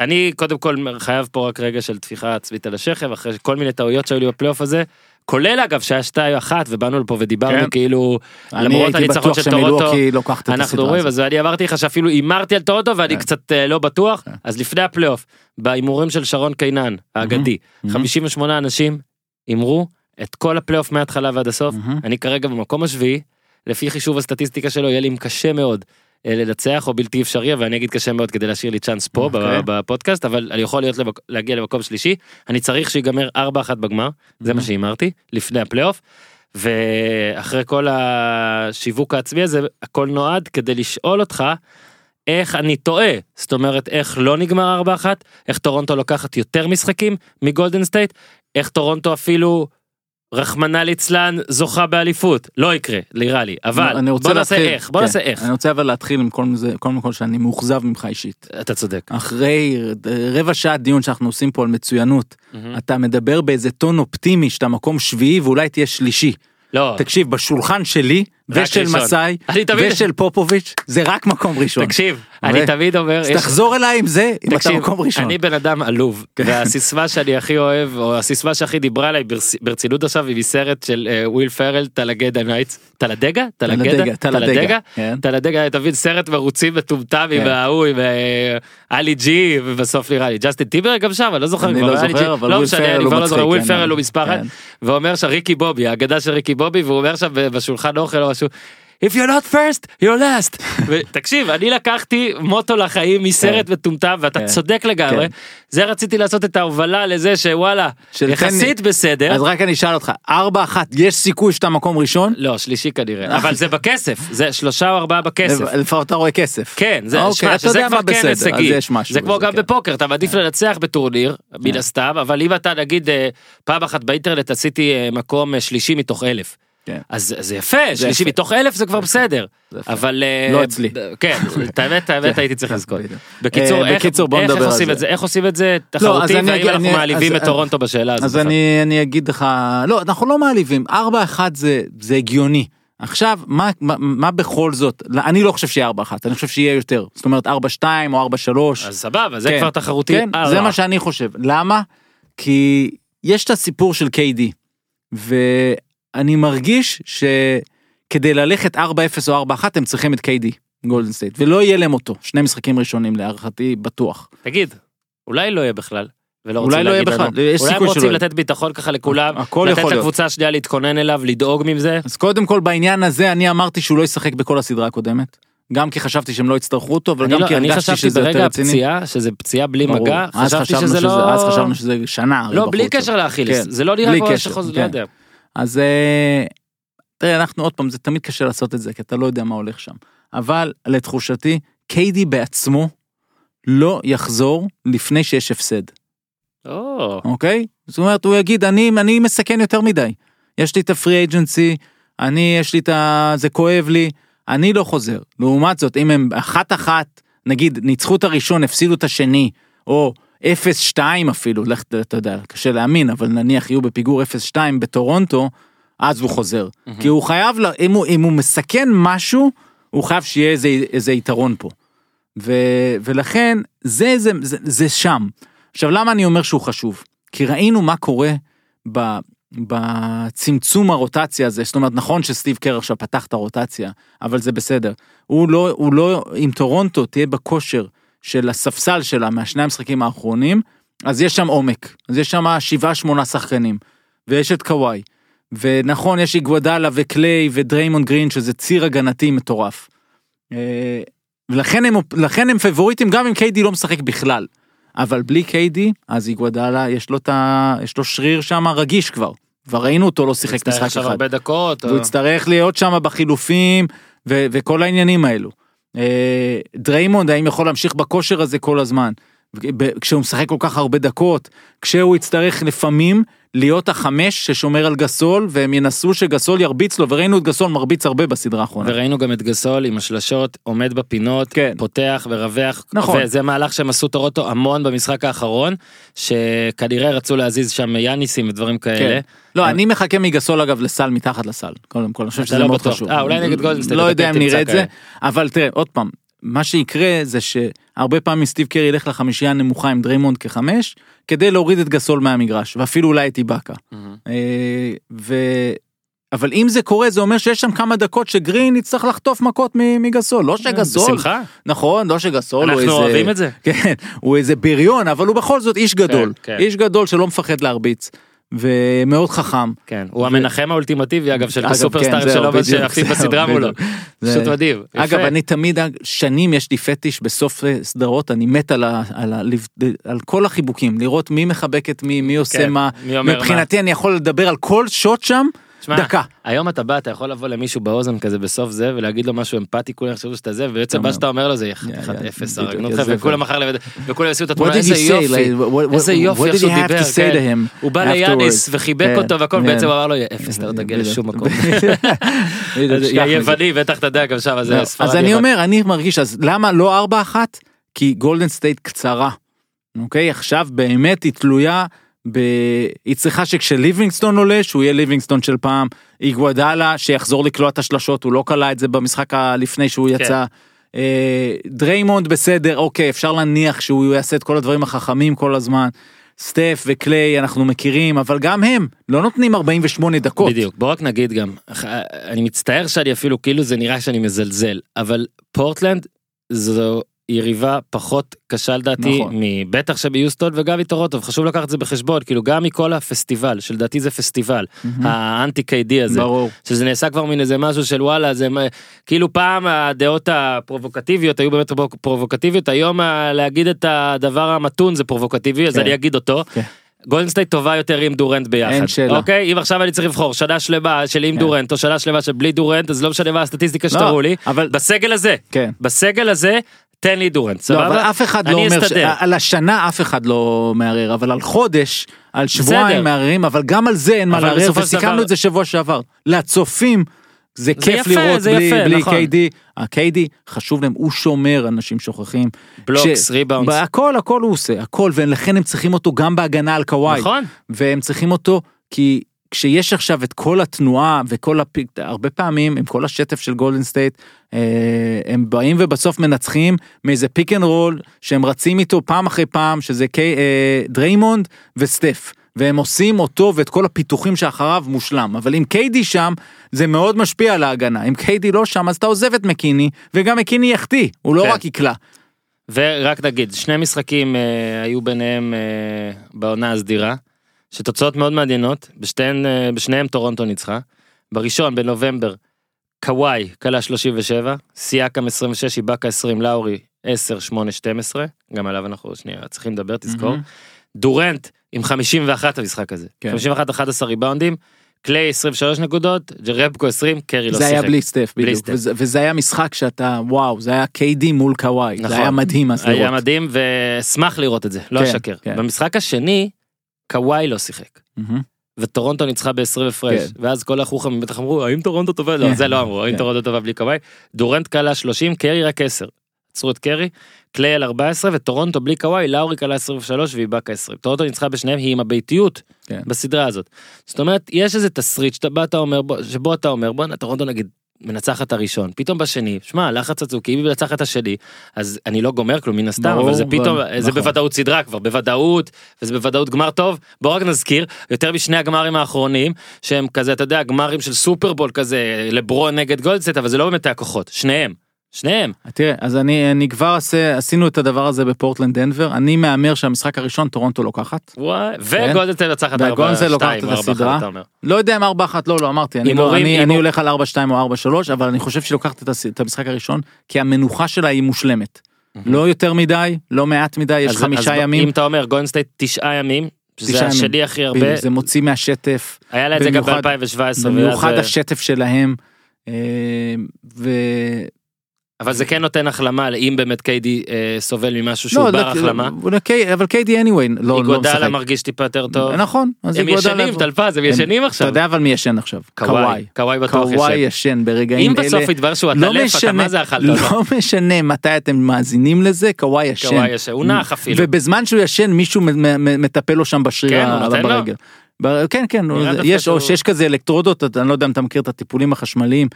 אני קודם כל חייב פה רק רגע של טפיחה עצמית על השכם, אחרי כל מיני טעויות שהיו לי בפלייאוף הזה, כולל אגב שהיה שתיים אחת ובאנו לפה ודיברנו כן. כאילו, למרות הניצחון של את אנחנו רואים. אז אני אמרתי לך שאפילו הימרתי על טורונטו ואני כן. קצת אה, לא בטוח, אז לפני הפלייאוף, בהימורים של שרון קינן, האגדי, מהמם. 58 אנשים הימרו את כל הפלייאוף מההתחלה ועד הסוף, מהמם. אני כרגע במקום השביעי, לפי חישוב הסטטיסטיקה שלו יהיה לי קשה מאוד לנצח או בלתי אפשרי, ואני אגיד קשה מאוד כדי להשאיר לי צ'אנס פה ב- אוקיי. בפודקאסט, אבל אני יכול להיות למק- להגיע למקום שלישי, אני צריך שיגמר 4-1 בגמר, זה מה שהימרתי, לפני הפלייאוף. ואחרי כל השיווק העצמי הזה הכל נועד כדי לשאול אותך איך אני טועה זאת אומרת איך לא נגמר 4-1 איך טורונטו לוקחת יותר משחקים מגולדן סטייט איך טורונטו אפילו רחמנא ליצלן זוכה באליפות לא יקרה נראה לי אבל אני רוצה בוא נעשה להתחיל- איך בוא כן. נעשה איך אני רוצה אבל להתחיל עם כל זה, קודם כל שאני מאוכזב ממך אישית. אתה צודק. אחרי רבע שעה דיון שאנחנו עושים פה על מצוינות, מהמם. אתה מדבר באיזה טון אופטימי שאתה מקום שביעי ואולי תהיה שלישי. לא תקשיב, בשולחן שלי ושל. מסאי תמיד- ושל פופוביץ' זה רק מקום ראשון. תקשיב אני תמיד אומר תחזור אליי עם זה אם אתה מקום ראשון. אני בן אדם עלוב, כן. והסיסמה שאני הכי אוהב, או הסיסמה שהכי דיברה עליי ברצ- ברצינות עכשיו, היא מסרט של אה, וויל פרל, טלגדה נייטס, טלדגה? טלדגה, טלדגה, כן. טלדגה, אתה מבין, סרט מרוצים מטומטם עם כן. ההוא, עם אה, עלי ג'י, ובסוף נראה לי, ג'סטין טיבר גם שם, אני לא זוכר, אני לא עלי זוכר, אבל לא וויל פרל הוא לא מצחיק, וויל כן, פרל הוא מספר אחת, כן. ואומר שם ריקי בובי, האגדה של ריקי בובי, והוא אומר שם בשולחן אוכל או משהו. If you're not first, you're last. ותקשיב, אני לקחתי מוטו לחיים מסרט מטומטם, ואתה כן. צודק לגמרי. כן. זה רציתי לעשות את ההובלה לזה שוואלה, יחסית בסדר. אז רק אני אשאל אותך, ארבע אחת, יש סיכוי שאתה מקום ראשון? לא, שלישי כנראה, אבל זה בכסף, זה שלושה או ארבעה בכסף. לפחות אתה רואה כסף. כן, זה, אוקיי, כבר כן הישגי. זה כמו גם כן. בפוקר, אתה מעדיף לנצח בטורניר, מן הסתם, אבל אם אתה נגיד אה, פעם אחת באינטרנט עשיתי אה, מקום אה, שלישי מתוך אלף. כן. אז זה יפה, שלישי. מתוך אלף זה כבר בסדר. אבל אה, לא אצלי. כן, את האמת, האמת הייתי צריך כן, לזכות. בקיצור, אה, בקיצור, בוא נדבר על זה. איך עושים את זה אז תחרותי, והאם אנחנו מעליבים את טורונטו בשאלה הזאת. אז? אני, אני אגיד לך, לא, אנחנו לא מעליבים, ארבע אחת זה, זה הגיוני. עכשיו, מה, מה, מה בכל זאת, לא, אני לא חושב שיהיה ארבע אחת, אני חושב שיהיה יותר. זאת אומרת ארבע שתיים או ארבע שלוש. אז סבבה, זה כן. כבר תחרותי. כן, אה, זה לא. מה שאני חושב. למה? כי יש את הסיפור של KD, ואני מרגיש שכדי ללכת 4-0 או 4-1 הם צריכים את KD, גולדן סטייט, ולא יהיה להם אותו, שני משחקים ראשונים להערכתי בטוח. תגיד, אולי לא יהיה בכלל. ולא אולי לא יהיה. בכלל, יש אולי הם סיכוי רוצים שלא. לתת ביטחון ככה לכולם, הכל לתת יכול. לקבוצה השנייה להתכונן אליו, לדאוג מזה. אז קודם כל בעניין הזה אני אמרתי שהוא לא ישחק בכל הסדרה הקודמת. גם כי חשבתי שהם לא יצטרכו אותו, אבל אני גם לא- כי אני הרגשתי חשבתי שזה יותר ברגע רציני. הפציעה, שזה פציעה בלי ברור. מגע, חשבתי חשבנו שזה לא... אז חשבנו שזה שנה. לא, בלי. קשר לאכילס, כן. זה לא נראה כמו שחוזר, לא כן. יודע. אז אה, תראה אנחנו עוד פעם זה תמיד קשה לעשות את זה כי אתה לא יודע מה הולך שם. אבל לתחושתי קיידי בעצמו לא יחזור לפני שיש הפסד. או, אוקיי? זאת אומרת הוא יגיד אני אני מסכן יותר מדי. יש לי את הפרי אג'נסי אני יש לי את ה... זה כואב לי אני לא חוזר. לעומת זאת אם הם אחת אחת נגיד ניצחו את הראשון הפסידו את השני או 0-2 אפילו לך אתה יודע קשה להאמין אבל נניח יהיו בפיגור 0-2 בטורונטו אז הוא חוזר כי הוא חייב לה, אם הוא אם הוא מסכן משהו הוא חייב שיהיה איזה איזה יתרון פה. ו, ולכן זה, זה זה זה שם. עכשיו למה אני אומר שהוא חשוב? כי ראינו מה קורה ב, בצמצום הרוטציה הזה זאת אומרת נכון שסטיב קר עכשיו פתח את הרוטציה אבל זה בסדר הוא לא הוא לא אם טורונטו תהיה בכושר של הספסל שלה מהשני המשחקים האחרונים אז יש שם עומק אז יש שם שבעה שמונה שחקנים ויש את קוואי ונכון יש איגוודאלה וקליי ודריימונד גרין שזה ציר הגנתי מטורף. אה, ולכן הם, הם פבוריטים גם אם KD לא משחק בכלל. אבל בלי KD, אז איגוודאלה יש לו את ה... יש לו שריר שם רגיש כבר. כבר ראינו אותו לא שיחק יצטרך משחק עכשיו אחד. הרבה דקות. והוא או- יצטרך להיות שם בחילופים ו- וכל העניינים האלו. אה, דריימונד האם יכול להמשיך בכושר הזה כל הזמן? כשהוא משחק כל כך הרבה דקות כשהוא יצטרך לפעמים להיות החמש ששומר על גסול והם ינסו שגסול ירביץ לו וראינו את גסול מרביץ הרבה בסדרה האחרונה. וראינו גם את גסול עם השלשות עומד בפינות כן. פותח ורווח נכון. וזה מהלך שהם עשו טורונטו המון במשחק האחרון שכנראה רצו להזיז שם יאניסים ודברים כאלה. כן. לא אני מחכה מגסול אגב לסל מתחת לסל קודם כל אני חושב שזה לא מאוד בטוח. חשוב. אה, אולי נגד גולדנסטייט לא יודע אם נראה את זה. אבל תראה עוד פעם מה שיקרה זה שהרבה פעמים סטיב קרי ילך לחמישייה הנמוכה עם דריימונד כחמש כדי להוריד את גסול מהמגרש ואפילו אולי את איבאקה. אה, ו... אבל אם זה קורה זה אומר שיש שם כמה דקות שגרין יצטרך לחטוף מכות מגסול לא שגסול בשמחה. נכון לא שגסול אנחנו איזה אוהבים את זה. כן הוא איזה בריון אבל הוא בכל זאת איש גדול כן. איש גדול שלא מפחד להרביץ ומאוד חכם. כן הוא המנחם האולטימטיבי אגב של אגב, הסופרסטארים כן, שלו בדיוק, שעפים זהו, בסדרה מולו. פשוט מדהים. אגב. אני תמיד שנים יש לי פטיש בסוף סדרות אני מת על, כל החיבוקים לראות מי מחבק את מי מי עושה כן, מה. מבחינתי אני יכול לדבר על כל שוט שם תשמע, דקה. היום אתה בא אתה יכול לבוא למישהו באוזן כזה בסוף זה ולהגיד לו משהו אמפתי כולם יחשבו שאתה זה ובעצם מה שאתה אומר לו זה יא, חתיכת יא, אפס בדיוק, הרגנו איזה אותך וכולם. אחר לבד וכולם יעשו את התמונה איזה? יופי איזה יופי איך שהוא דיבר כן. הוא בא? ליאניס וחיבק כן, אותו והכל כן. בעצם הוא אמר לו "יא אפס אתה לא תגיע. לשום מקום. יווני בטח אתה יודע גם שם זה לא, ספרדי. אז אני אומר אני מרגיש אז למה לא ארבע אחת כי גולדן סטייט קצרה. אוקיי עכשיו באמת היא תלויה ב... היא צריכה שכשליבינגסטון עולה שהוא יהיה ליבינגסטון של פעם איגוודאלה שיחזור לקלוע את השלשות הוא לא קלע את זה במשחק הלפני שהוא כן. יצא. אה, דריימונד בסדר אוקיי אפשר להניח שהוא יעשה את כל הדברים החכמים כל הזמן. סטף וקליי אנחנו מכירים אבל גם הם לא נותנים 48 דקות. בדיוק בוא רק נגיד גם אני מצטער שאני אפילו כאילו זה נראה שאני מזלזל אבל פורטלנד זו יריבה פחות קשה לדעתי נכון. בטח שמיוסטון וגם מטורונטו וחשוב לקחת את זה בחשבון כאילו גם מכל הפסטיבל שלדעתי זה פסטיבל האנטי KD הזה ברור. שזה נעשה כבר מין איזה משהו של וואלה זה כאילו פעם הדעות הפרובוקטיביות היו באמת פרובוק- פרובוקטיביות היום להגיד את הדבר המתון זה פרובוקטיבי אז כן. אני אגיד אותו. כן. גולדנסטייט טובה יותר עם דורנט ביחד. אין שאלה. אוקיי? אם עכשיו אני צריך לבחור שנה שלמה של עם כן. דורנט או שנה שלמה של בלי דורנט אז לא משנה מה הסטטיסטיקה שתראו לי. אבל בסגל הזה, כן. בסגל הזה, תן לי דורנט. לא, סבבה? אבל אף אחד לא אומר, ש... על השנה אף אחד לא מערער, אבל על חודש, על שבועיים. מערערים, אבל גם על זה אין מה לערער, וסיכמנו דבר- את זה שבוע שעבר. לצופים, זה כיף יפה, לראות זה בלי, יפה, בלי נכון. קיידי. הקיידי חשוב להם, הוא שומר, אנשים שוכחים. בלוקס, ריבאונדס. הכל, הכל הוא עושה, הכל, ולכן הם צריכים אותו גם בהגנה על קוואי. נכון. והם צריכים אותו כי כשיש עכשיו את כל התנועה וכל הפיק, הרבה פעמים עם כל השטף של גולדן סטייט, אה, הם באים ובסוף מנצחים מאיזה פיק אנד רול שהם רצים איתו פעם אחרי פעם שזה קיי, אה, דריימונד וסטף. והם עושים אותו ואת כל הפיתוחים שאחריו מושלם אבל אם קיידי שם זה מאוד משפיע על ההגנה אם קיידי לא שם אז אתה עוזב את מקיני וגם מקיני יחטיא הוא לא כן. רק יקלע. ורק נגיד, שני משחקים אה, היו ביניהם אה, בעונה הסדירה, שתוצאות מאוד מעניינות, בשתיהן, אה, בשניהם טורונטו ניצחה. בראשון, בנובמבר, קוואי כלה 37, סיאקם 26, איבאקה 20, לאורי 10, 8, 12, גם עליו אנחנו שנייה צריכים לדבר, תזכור. מהמם. דורנט עם 51 המשחק הזה, כן. 51 11 ריבאונדים, קליי 23 נקודות, ג'רבקו 20, קרי לא זה היה שיחק. בלי סטף בדיוק סטף. וזה, וזה היה משחק שאתה וואו זה היה קיידי מול קוואי נכון. זה היה מדהים אז היה לראות. מדהים ואשמח לראות את זה, לא כן, אשקר. כן. במשחק השני, קוואי לא שיחק. וטורונטו ניצחה ב-20 הפרש, כן. ואז כל החוכם בטח אמרו, האם טורונטו טובה? לא, כן, זה לא אמרו, האם כן. טורונטו טובה בלי קוואי? דורנט קלה 30, קרי רק 10. עצרו את קרי, קליי על 14 וטורונטו בלי קוואי, לאורי קלה 23 ואיבאקה 20. טורונטו ניצחה בשניהם, היא עם הביתיות כן. בסדרה הזאת. זאת אומרת, יש איזה תסריט שאתה בא, אתה אומר, שבו אתה אומר, בוא, טורונטו נגיד מנצחת הראשון, פתאום בשני, שמע, לחץ עצום, כי אם היא מנצחת השני, אז אני לא גומר כלום מן הסתם, אבל זה פתאום, נכון. זה בוודאות סדרה כבר, בוודאות, וזה בוודאות גמר טוב. בוא רק נזכיר, יותר משני הגמרים האחרונים, שהם כזה, אתה יודע, גמרים של סופרבול כזה, לברון נגד גולדסט, אבל זה לא באמת היה כוחות, שניהם. שניהם. תראה, אז אני, אני כבר אעשה, עשינו את הדבר הזה בפורטלנד דנבר, אני מהמר שהמשחק הראשון טורונטו לוקחת. וואי, וגולדן סטייט לוקחת וגולדן סטייט 4-2 לוקחת את או 4-1, הסדרה. אתה אומר. לא יודע אם 4-1 לא, לא אמרתי, אני, לא, אני, הימור- אני הולך על 4-2 או 4-3, אבל אני חושב שהיא לוקחת את, המשחק הראשון, כי המנוחה שלה היא מושלמת. לא יותר מדי, לא מעט מדי, יש אז- חמישה אז ימים. אם אתה אומר גולדן סטייט תשעה ימים, שזה ימים. השלי הכי הרבה, זה מוציא מהשטף, היה לה את זה גם במיוחד- ב-2017, במיוחד השטף שלהם. אה, ו... אבל זה כן נותן החלמה אם באמת קיידי אה, סובל ממשהו שהוא בר לא, החלמה. לא, קיי- אבל קיידי anyway לא לא איגודלה משחק. מרגיש טיפה יותר טוב. נכון, הם איגודלה- ישנים, טלפז, הם ישנים אתה עכשיו. יודע אבל מי ישן עכשיו? קוואי, קוואי בטוח קוואי ישן. ישן ברגעים אם אלה. בסוף יתברר שהוא לא עטלף, אתה מה זה אכלת אותו? לא משנה מתי אתם מאזינים לזה, קוואי ישן. קוואי ישן, הוא נח אפילו. ובזמן שהוא ישן מישהו מטפל לו שם בשריר כן, הוא נותן לו? כן כן יש כזה אלקטרודות אתה- אני לא יודע אם אתה מכיר את הטיפולים החשמליים.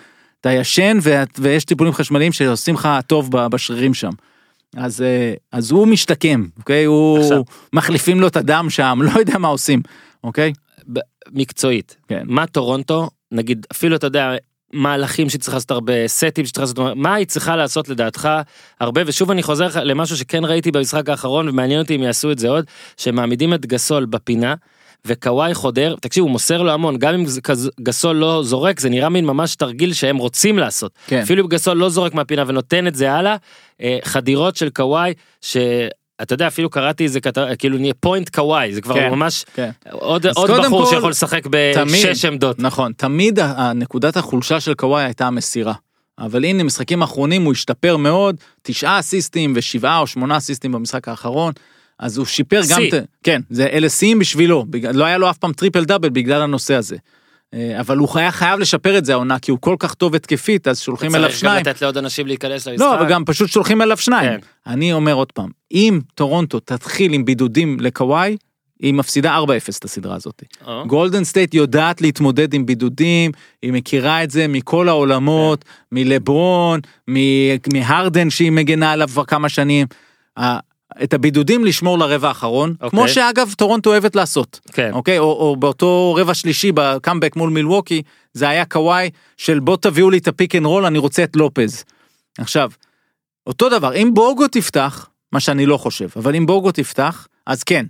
אתה ישן ואת- ויש טיפולים חשמליים שעושים לך טוב בשרירים שם. אז אה, אז הוא משתקם אוקיי הוא עכשיו. מחליפים לו את הדם שם לא יודע מה עושים אוקיי. מקצועית. כן. מה טורונטו, נגיד אפילו אתה יודע, מהלכים צריכה לעשות הרבה סטים שצריכה לעשות, מה היא צריכה לעשות לדעתך הרבה, ושוב אני חוזר למשהו שכן ראיתי במשחק האחרון ומעניין אותי אם יעשו את זה עוד, שמעמידים את גסול בפינה. וקוואי חודר, תקשיב הוא מוסר לו המון, גם אם גסול לא זורק זה נראה מין ממש תרגיל שהם רוצים לעשות. כן. אפילו אם גסול לא זורק מהפינה ונותן את זה הלאה, אה, חדירות של קוואי, שאתה יודע אפילו קראתי איזה כתב, כאילו נהיה פוינט קוואי, זה כבר כן. ממש כן. עוד, עוד בחור כל, שיכול לשחק בשש עמדות. נכון, תמיד הנקודת החולשה של קוואי הייתה המסירה. אבל הנה משחקים האחרונים הוא השתפר מאוד, תשעה אסיסטים ושבעה או שמונה אסיסטים במשחק האחרון. אז הוא שיפר גם, שיא. את- כן, זה אלה שיאים בשבילו, בגלל- לא היה לו אף פעם טריפל דאבל בגלל הנושא הזה. אה, אבל הוא היה חייב לשפר את זה העונה, כי הוא כל כך טוב התקפית, אז שולחים אליו צריך גם שניים. לתת לעוד אנשים להיכנס למשחק. לא, אבל גם פשוט שולחים אליו שניים. כן. אני אומר עוד פעם, אם טורונטו תתחיל עם בידודים לקוואי, היא מפסידה 4-0 את הסדרה הזאת. גולדן סטייט יודעת להתמודד עם בידודים, היא מכירה את זה מכל העולמות, מלברון, מ- מהרדן שהיא מגנה עליו כבר כמה שנים. את הבידודים לשמור לרבע האחרון, אוקיי. כמו שאגב טורונטו אוהבת לעשות. כן. אוקיי? או, או באותו רבע שלישי בקאמבק מול מילווקי, זה היה קוואי של בוא תביאו לי את הפיק אנד רול, אני רוצה את לופז. עכשיו, אותו דבר, אם בוגוט יפתח, מה שאני לא חושב, אבל אם בוגוט יפתח, אז כן,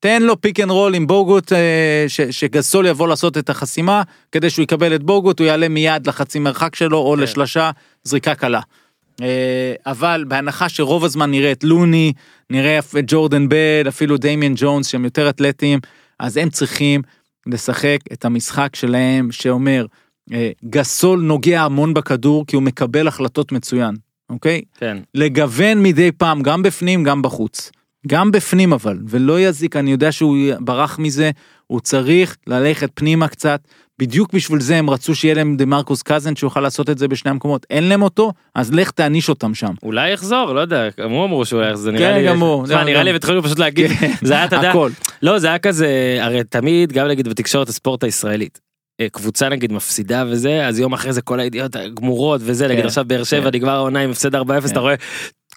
תן לו פיק אנד רול עם בוגוט, אה, ש- שגסול יבוא לעשות את החסימה, כדי שהוא יקבל את בוגוט, הוא יעלה מיד לחצי מרחק שלו, או כן. לשלושה, זריקה קלה. אה, אבל בהנחה שרוב הזמן נראה את לוני, נראה את ג'ורדן בל, אפילו דמיאן ג'ונס שהם יותר אתלטיים, אז הם צריכים לשחק את המשחק שלהם שאומר, אה, גסול נוגע המון בכדור כי הוא מקבל החלטות מצוין, אוקיי? כן. לגוון מדי פעם, גם בפנים, גם בחוץ. גם בפנים אבל, ולא יזיק, אני יודע שהוא ברח מזה, הוא צריך ללכת פנימה קצת, בדיוק בשביל זה הם רצו שיהיה להם דה מרקוס קזן שיוכל לעשות את זה בשני המקומות, אין להם אותו, אז לך תעניש אותם שם. אולי יחזור, לא יודע, גם הוא אמרו שהוא יחזור, זה נראה כן, לי, גם הוא. נראה גם. לי, והתחילו פשוט להגיד, זה היה, אתה יודע, הכל. לא, זה היה כזה, הרי תמיד, גם נגיד בתקשורת הספורט הישראלית, אה, קבוצה נגיד מפסידה וזה, אז יום אחרי זה כל הידיעות הגמורות וזה, נגיד כן, עכשיו באר שבע כן. נגמר העונה עם הפסד 4-0, כן. אתה רואה,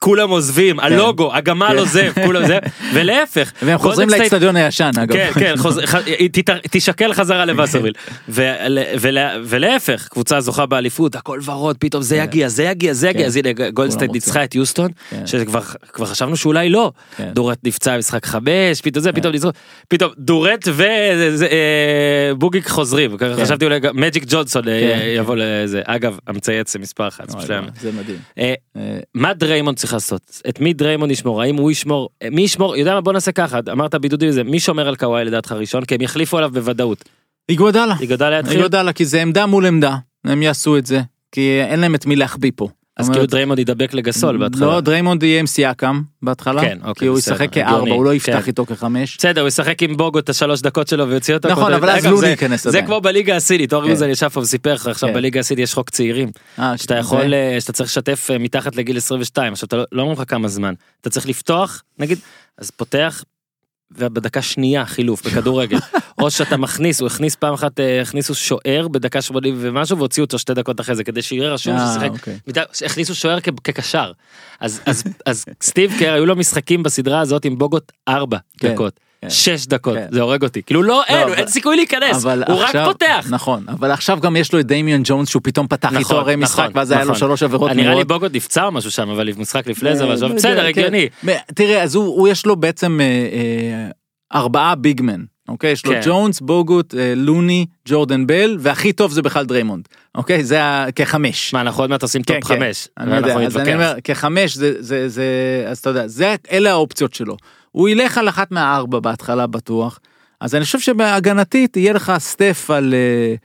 כולם עוזבים, הלוגו, הגמל כן. עוזב, כולם זה, ולהפך. והם חוזרים לאצטדיון הישן אגב. כן, כן, תישקל חזרה לווסרמיל. ול- ול- ולהפך, קבוצה זוכה באליפות, הכל ורוד, פתאום זה כן. יגיע, זה יגיע, זה יגיע, כן. אז הנה גולדן סטייט רוצים. ניצחה את יוסטון, כן. שכבר כבר חשבנו שאולי לא. כן. דורנט נפצע במשחק חמש, פתאום זה, כן. פתאום ניצחו, פתאום דורנט ובוגי חוזרים, ככה כן. חשבתי אולי גם מג'יק ג'ונסון אה, כן, יבוא לזה, אגב, המצייץ מספר אחת. זה מדהים. אה, אה, מה דריימונד צריך לעשות? את מי דריימונד ישמור? האם הוא ישמור? מי ישמור? יודע מה? בוא נעשה ככה, אמרת בידודים וזה, מי שומר על קוואי לדעתך ראשון? כי הם יחליפו עליו בוודאות. איגוודאלה. איגודלה יתחיל? איגוודאלה כי זה עמדה מול עמדה, הם יעשו את זה, כי אין להם את מי להחביא פה. אז כאילו דריימונד ידבק לגסול בהתחלה. לא, דריימונד יהיה עם סיאקם בהתחלה, כן, אוקיי, כי הוא ישחק כארבע, הוא לא יפתח כן. איתו כחמש. בסדר, הוא ישחק עם בוגו את השלוש דקות שלו ויוציא אותו. נכון. אבל אז לוני זה- ייכנס זה עדיין. כמו בליגה הסינית, אור כן. יוזן ישב פה וסיפר לך עכשיו כן. בליגה הסינית יש חוק צעירים. אה, שאתה זה- יכול, אה, שאתה צריך לשתף אה, מתחת לגיל 22, עכשיו אתה לא- לא אומרים לך כמה זמן, אתה צריך לפתוח, נגיד, אז פותח, ובדקה שנייה חילוף בכדורגל, או שאתה מכניס, הוא הכניס פעם אחת, אה, הכניסו שוער בדקה 80 ומשהו והוציאו אותו שתי דקות אחרי זה, כדי שיהיה רשום אה, ששיחק, אוקיי. הכניסו שוער כקשר, אז סטיב קר, היו לו משחקים בסדרה הזאת עם בוגוט ארבע כן. דקות, שש דקות, כן. זה הורג אותי. כאילו לא, אין, אבל- אין סיכוי להיכנס, אבל הוא רק פותח. נכון, אבל עכשיו גם יש לו את דמיאן ג'ונס שהוא פתאום פתח איתו נכון, הרי משחק נכון, ואז היה לו נכון. שלוש עבירות נראה לי. בוגוט נפצע או משהו שם, אבל משחק לפני זה, אה, משהו, לא בסדר, כן. הגיוני. תראה, אז הוא יש לו בעצם אה, אה, ארבעה big men. אוקיי, יש לו כן. ג'ונס, בוגוט, לוני, ג'ורדן בל, והכי טוב זה בכלל דריימונד. אוקיי, זה ה- כחמש. מה, אנחנו עוד מעט עושים כן, טופ כן. חמש. אני יודע, אז אני. אומר, כחמש זה, זה, זה, אז אתה יודע, זה, אלה האופציות שלו. הוא ילך על אחת מהארבע בהתחלה בטוח. אז אני חושב שבהגנתית יהיה לך סטף על, אה,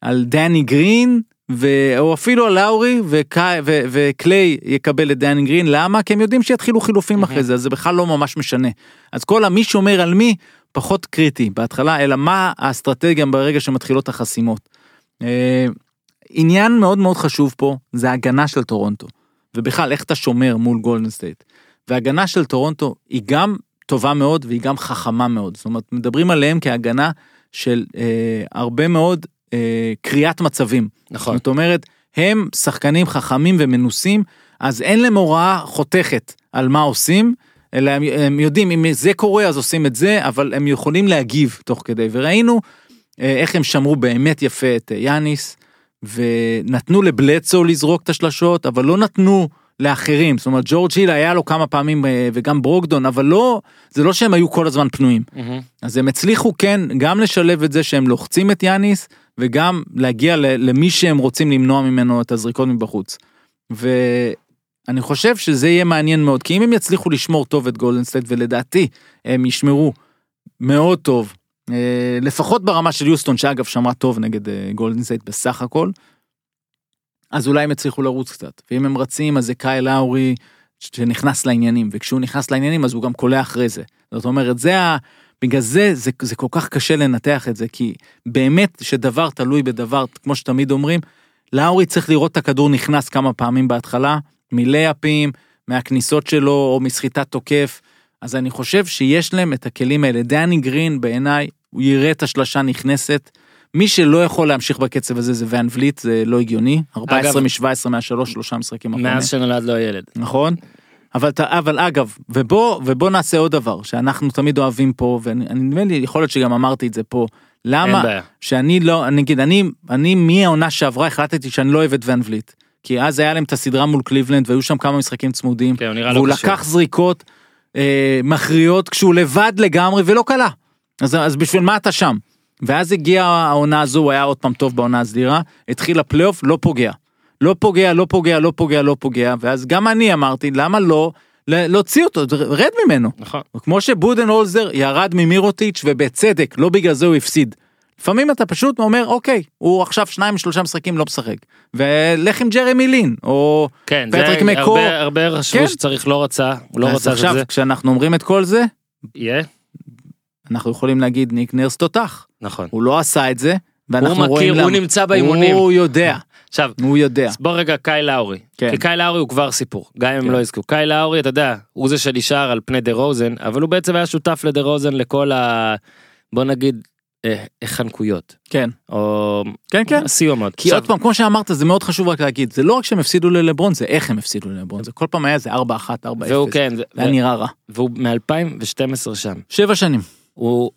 על דני גרין, ו... או אפילו על לאורי, וקליי... ו... וקליי יקבל את דני גרין, למה? כי הם יודעים שיתחילו חילופים אחרי זה, אז זה בכלל לא ממש משנה. אז כל המי שומר על מי, פחות קריטי בהתחלה, אלא מה האסטרטגיה ברגע שמתחילות החסימות. אה, עניין מאוד מאוד חשוב פה, זה ההגנה של טורונטו. ובכלל, איך אתה שומר מול גולדן סטייט. והגנה של טורונטו היא גם טובה מאוד והיא גם חכמה מאוד. זאת אומרת, מדברים עליהם כהגנה של אה, הרבה מאוד אה, קריאת מצבים. נכון. זאת אומרת, הם שחקנים חכמים ומנוסים, אז אין להם הוראה חותכת על מה עושים, אלא הם, הם יודעים אם זה קורה אז עושים את זה, אבל הם יכולים להגיב תוך כדי. וראינו אה, איך הם שמרו באמת יפה את אה, יאניס, ונתנו לבלדסו לזרוק את השלשות, אבל לא נתנו לאחרים. זאת אומרת, ג'ורג' היל היה לו כמה פעמים, אה, וגם ברוקדון, אבל לא, זה לא שהם היו כל הזמן פנויים. מהמם. אז הם הצליחו כן גם לשלב את זה שהם לוחצים את יאניס וגם להגיע למי שהם רוצים למנוע ממנו את הזריקות מבחוץ. ואני חושב שזה יהיה מעניין מאוד כי אם הם יצליחו לשמור טוב את גולדן סטייט ולדעתי הם ישמרו מאוד טוב אה, לפחות ברמה של יוסטון שאגב שמרה טוב נגד אה, גולדן סטייט בסך הכל. אז אולי הם יצליחו לרוץ קצת ואם הם רצים אז זה קייל לאורי שנכנס לעניינים וכשהוא נכנס לעניינים אז הוא גם קולע אחרי זה. זאת אומרת זה ה... בגלל זה, זה זה כל כך קשה לנתח את זה כי באמת שדבר תלוי בדבר כמו שתמיד אומרים לאורי צריך לראות את הכדור נכנס כמה פעמים בהתחלה מלייאפים מהכניסות שלו או מסחיטת תוקף אז אני חושב שיש להם את הכלים האלה דני גרין בעיניי הוא יראה את השלשה נכנסת. מי שלא יכול להמשיך בקצב הזה זה ואן וליט זה לא הגיוני 14 מ-17 מהשלוש שלושה משחקים אחרונים. מאז שנולד לו ילד. נכון? אבל, אבל אגב, ובוא, ובוא נעשה עוד דבר שאנחנו תמיד אוהבים פה, ואני אני- נדמה לי, יכול להיות שגם אמרתי את זה פה. למה. שאני לא, נגיד, אני, אני מהעונה שעברה החלטתי שאני לא אוהב את ון וליט. כי אז היה להם את הסדרה מול קליבלנד והיו שם כמה משחקים צמודים. כן, הוא נראה לא והוא קשור. לקח זריקות אה, מכריעות כשהוא לבד לגמרי ולא קלע. אז, אז בשביל מה אתה שם? ואז הגיעה העונה הזו, הוא היה עוד פעם טוב בעונה הסדירה, התחיל הפלייאוף, לא פוגע. לא פוגע, לא פוגע, לא פוגע, לא פוגע, ואז גם אני אמרתי, למה לא להוציא אותו, רד ממנו. נכון. כמו שבודנהולזר ירד ממירוטיץ' ובצדק, לא בגלל זה הוא הפסיד. לפעמים אתה פשוט אומר, אוקיי, הוא עכשיו שניים שלושה משחקים לא משחק. ולך עם ג'רמי לין, או כן, פטריק מקאו. הרבה- הרבה חשבו כן. שצריך לא רצה, הוא לא רצה עכשיו, זה. כשאנחנו אומרים את כל זה, יהיה? אנחנו יכולים להגיד ניק נרס תותח. נכון. הוא לא עשה את זה, ואנחנו הוא רואים מכיר, הוא. נמצא באימונים. הוא יודע, עכשיו, הוא יודע. אז בוא רגע קאי לאורי. כן. כי קאי לאורי הוא כבר סיפור, גם אם הם כן. לא יזכו. קאי לאורי, אתה יודע, הוא זה שנשאר על פני דה רוזן, אבל הוא בעצם היה שותף לדה רוזן לכל ה... בוא נגיד, אה, החנקויות. כן, או כן, כן. הסיומות. כי עוד פעם, כמו שאמרת, זה מאוד חשוב רק להגיד, זה לא רק שהם הפסידו ללברון, זה איך הם הפסידו ללברון, זה כל פעם היה איזה 4-1, 4-0. והוא כן, ו- זה היה נראה רע. והוא מ-2012 שם. שבע שנים. הוא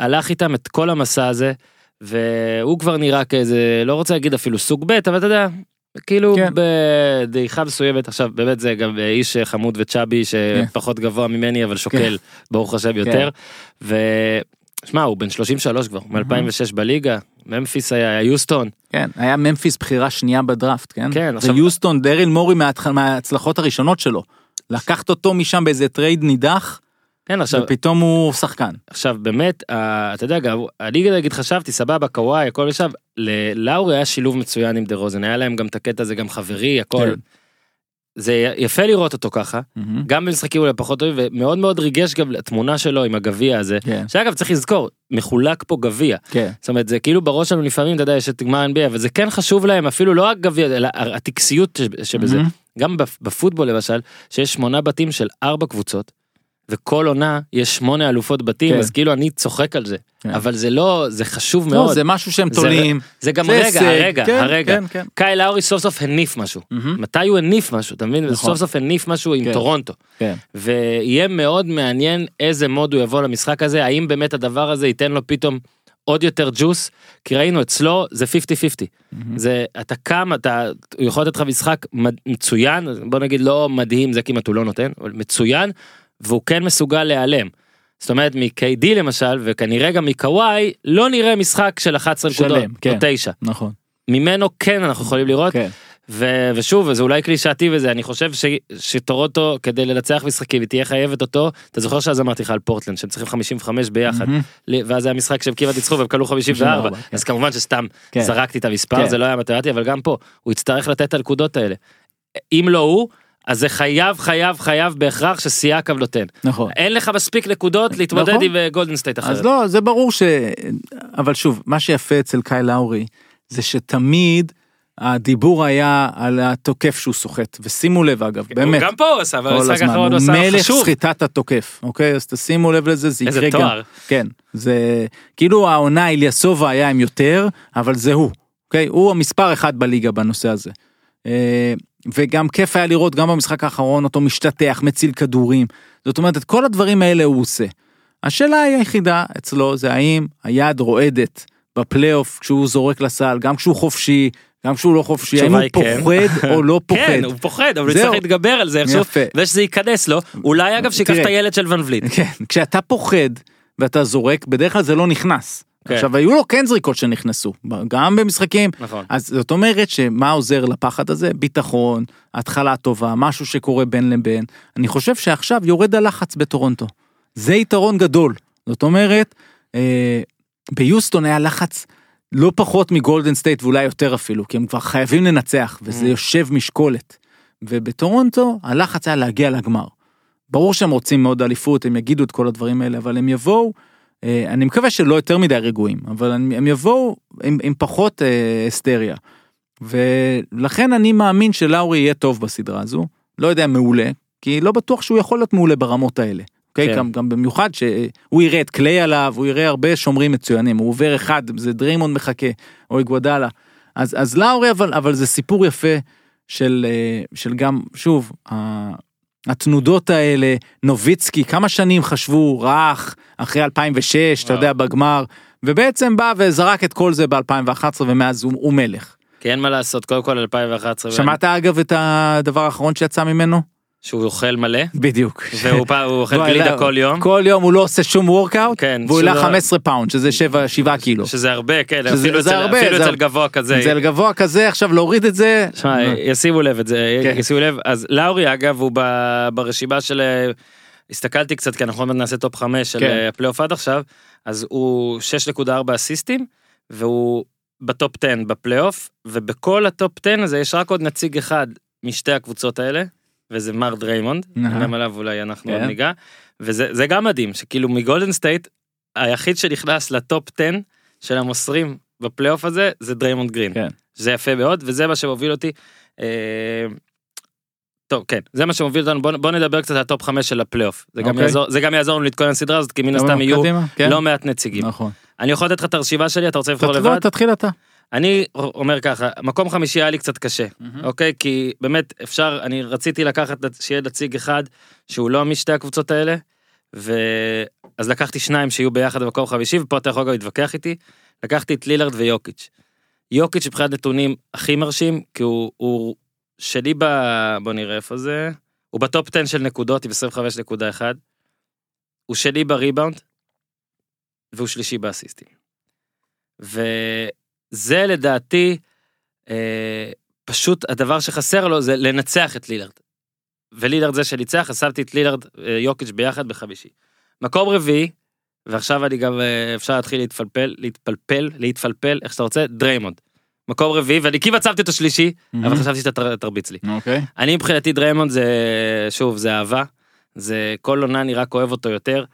הלך איתם את כל המסע הזה, והוא כבר נראה כאיזה, לא רוצה להגיד אפילו סוג ב', אבל אתה יודע, כאילו כן. בדעיכה מסוימת, עכשיו באמת זה גם איש חמוד וצ'אבי שפחות גבוה ממני, אבל שוקל, ברוך השם יותר. ושמע, הוא בן 33 כבר, מ-2006 בליגה, ממפיס היה, יוסטון, כן, היה ממפיס בחירה שנייה בדראפט, כן? כן, עכשיו- יוסטון, דריל מורי מההצלחות הראשונות שלו. לקחת אותו משם באיזה טרייד נידח, כן עכשיו, ופתאום הוא שחקן. עכשיו באמת, אתה יודע, גם, אני נגיד חשבתי, סבבה, קוואי, הכל ישב, ללאורי היה שילוב מצוין עם דה רוזן, היה להם גם את הקטע הזה גם חברי, הכל. כן. זה יפה לראות אותו ככה. גם במשחקים אולי פחות טובים, ומאוד מאוד ריגש גם התמונה שלו עם הגביע הזה. כן, שאגב צריך לזכור, מחולק פה גביע. כן. זאת אומרת זה כאילו בראש שלנו לפעמים אתה יודע יש את גמר NBA אבל זה כן חשוב להם אפילו לא רק גביע אלא הטקסיות שבזה. גם בפ- בפוטבול למשל שיש שמונה בתים של ארבע קבוצות. וכל עונה יש שמונה אלופות בתים, כן. אז כאילו אני צוחק על זה. כן. אבל זה לא, זה חשוב לא, מאוד. זה משהו שהם זה- תולים. זה גם זה רגע, הישג, הרגע, כן, הרגע. כן, כן. קאי לאורי סוף סוף הניף משהו. מהמם. מתי הוא הניף משהו, אתה מבין? נכון. סוף סוף הניף משהו עם כן. טורונטו. כן. ויהיה מאוד מעניין איזה מוד הוא יבוא למשחק הזה, האם באמת הדבר הזה ייתן לו פתאום עוד יותר ג'וס, כי ראינו אצלו זה 50-50. זה אתה קם אתה הוא יכול לתת לך משחק מצוין בוא נגיד לא מדהים זה כמעט הוא לא נותן אבל מצוין והוא כן מסוגל להיעלם. זאת אומרת מ-KD למשל וכנראה גם מקוואי לא נראה משחק של 11 שלם, נקודות כן. או 9 נכון. ממנו כן אנחנו יכולים לראות כן. ו- ושוב זה אולי קלישאתי וזה אני חושב ש- שטורוטו כדי לנצח משחקים היא תהיה חייבת אותו אתה זוכר שאז אמרתי לך על פורטלנד שהם צריכים 55 ביחד. ל- ואז היה משחק שהם כמעט ניצחו והם קלעו 54 54, כן. אז כמובן שסתם כן. זרקתי את המספר כן. זה לא היה מתמטי אבל גם פה הוא יצטרך לתת את הנקודות האלה. אם לא הוא אז זה חייב חייב חייב בהכרח שסיאקם נותן. נכון. אין לך מספיק נקודות להתמודד נכון. עם אה, גולדן סטייט אחרת. אז לא, זה ברור ש... אבל שוב, מה שיפה אצל קייל לאורי, זה שתמיד הדיבור היה על התוקף שהוא סוחט, ושימו לב אגב, באמת, גם פה הוא עשה אבל הזמן, האחרון הוא הוא עשה מלך חשוב. סחיטת התוקף, אוקיי? אז תשימו לב לזה, זה יקרה גם. כן, זה כאילו העונה אליאסובה היה עם יותר, אבל זה הוא, אוקיי? הוא המספר אחד בליגה בנושא הזה. וגם כיף היה לראות גם במשחק האחרון אותו משתטח, מציל כדורים. זאת אומרת, את כל הדברים האלה הוא עושה. השאלה היחידה אצלו זה האם היד רועדת בפלייאוף כשהוא זורק לסל, גם כשהוא חופשי, גם כשהוא לא חופשי, האם הוא כן. פוחד או לא פוחד. כן הוא פוחד אבל הוא. צריך להתגבר על זה איכשהו. ושזה ייכנס לו אולי אגב שיקח. את הילד של ואן וליט. כן, כשאתה פוחד ואתה זורק, בדרך כלל זה לא נכנס. כן. עכשיו, היו לו כן זריקות שנכנסו, גם במשחקים. נכון. אז זאת אומרת שמה עוזר לפחד הזה? ביטחון, התחלה טובה, משהו שקורה בין לבין. אני חושב שעכשיו יורד הלחץ בטורונטו. זה יתרון גדול. זאת אומרת, אה, ביוסטון היה לחץ לא פחות מגולדן סטייט ואולי יותר אפילו, כי הם כבר חייבים לנצח, וזה Mm. יושב משקולת. ובטורונטו הלחץ היה להגיע לגמר. ברור שהם רוצים מאוד אליפות, הם יגידו את כל הדברים האלה, אבל הם יבואו, אני מקווה שלא יותר מדי רגועים, אבל הם, הם יבואו עם, עם פחות אה, היסטריה. ולכן אני מאמין שלאורי יהיה טוב בסדרה הזו, לא יודע מעולה, כי לא בטוח שהוא יכול להיות מעולה ברמות האלה. אוקיי? כן. גם, גם במיוחד שהוא יראה את קליי עליו, הוא יראה הרבה שומרים מצוינים, הוא עובר אחד, זה דריימונד מחכה, או איגוודאלה. אז, אז לאורי, אבל, אבל זה סיפור יפה של, אה, של גם, שוב, התנודות האלה, נוביצקי, כמה שנים חשבו רך, אחרי 2006, אתה. יודע, בגמר, ובעצם בא וזרק את כל זה ב-2011, ומאז הוא, הוא מלך. כי אין מה לעשות קודם כל 2011 שמעת אגב את הדבר האחרון שיצא ממנו? שהוא אוכל מלא בדיוק. והוא פ- הוא אוכל והוא גלידה העלה- כל יום כל יום הוא לא עושה שום workout, כן, והוא העלה שהוא לא- 15 פאונד, שזה 7, 7 קילו. שזה הרבה כן שזה- אפילו זה אצל- הרבה, אפילו זה- אצל גבוה כזה. זה גבוה כזה, עכשיו להוריד את זה. שמע, ישימו לב את זה, כן. ישימו לב, אז לאורי אגב הוא ב- ברשימה של, אה, הסתכלתי קצת כי אנחנו עוד נעשה טופ 5 של כן. אה, הפלייאוף עד עכשיו, אז הוא 6.4 אסיסטים, והוא בטופ 10 בפלייאוף, ובכל הטופ 10 הזה יש רק עוד נציג אחד משתי הקבוצות האלה, וזה מר דריימונד. גם עליו אולי אנחנו עוד כן. ניגע, וזה זה גם מדהים, שכאילו מגולדן סטייט, היחיד שנכנס לטופ 10 של המוסרים בפלייאוף הזה, זה דריימונד גרין. כן. זה יפה מאוד וזה מה שמוביל אותי. אה, טוב כן זה מה שמוביל אותנו בוא, בוא נדבר קצת על הטופ 5 של הפלייאוף זה גם אוקיי. יעזור זה גם יעזור לנו להתכונן לסדרה הזאת כי מן הסתם יהיו כן. לא מעט נציגים נכון. אני יכול לתת לך את הרשימה שלי אתה רוצה לבחור תתחיל- לבד תתחיל אתה. אני אומר ככה מקום חמישי היה לי קצת קשה אוקיי כי באמת אפשר אני רציתי לקחת שיהיה נציג אחד שהוא לא משתי הקבוצות האלה. ואז לקחתי שניים שיהיו ביחד במקום חמישי ופה אתה יכול גם להתווכח איתי לקחתי את לילארד ויוקיץ'. יוקיץ' מבחינת נתונים הכי מרשים כי הוא, הוא שלי ב... בוא נראה איפה זה הוא בטופ 10 של נקודות עם 25.1 הוא שלי בריבאונד והוא שלישי באסיסטים. וזה לדעתי אה, פשוט הדבר שחסר לו זה לנצח את לילארד. ולילארד זה שניצח, אז שמתי את לילארד אה, יוקיץ' ביחד בחמישי. מקום רביעי, ועכשיו אני גם אה, אפשר להתחיל להתפלפל, להתפלפל, להתפלפל, איך שאתה רוצה, דריימונד. מקום רביעי, ואני כמעט שמתי אותו שלישי, אבל חשבתי שאתה תר- תרביץ לי. אוקיי. אני מבחינתי דריימונד זה, שוב, זה אהבה. זה כל עונה אני רק אוהב אותו יותר.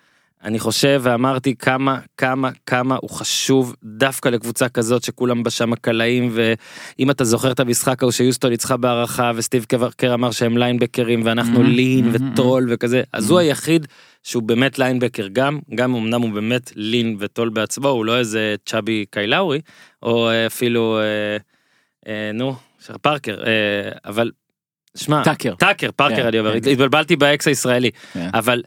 אני חושב ואמרתי כמה כמה כמה הוא חשוב דווקא לקבוצה כזאת שכולם בה שם קלעים ואם אתה זוכר את המשחק ההוא שיוסטון ניצחה בהארכה וסטיב קר אמר שהם ליינבקרים ואנחנו Mhm, לין mhm, וטול וכזה אז Mhm. הוא היחיד שהוא באמת ליינבקר גם גם אמנם הוא באמת לין וטול בעצמו הוא לא איזה צ'אבי קיילאורי או אה, אפילו אה, אה, נו פארקר אה, אבל שמע טאקר. טאקר פארקר כן, אני אומר כן. התבלבלתי באקס הישראלי כן. אבל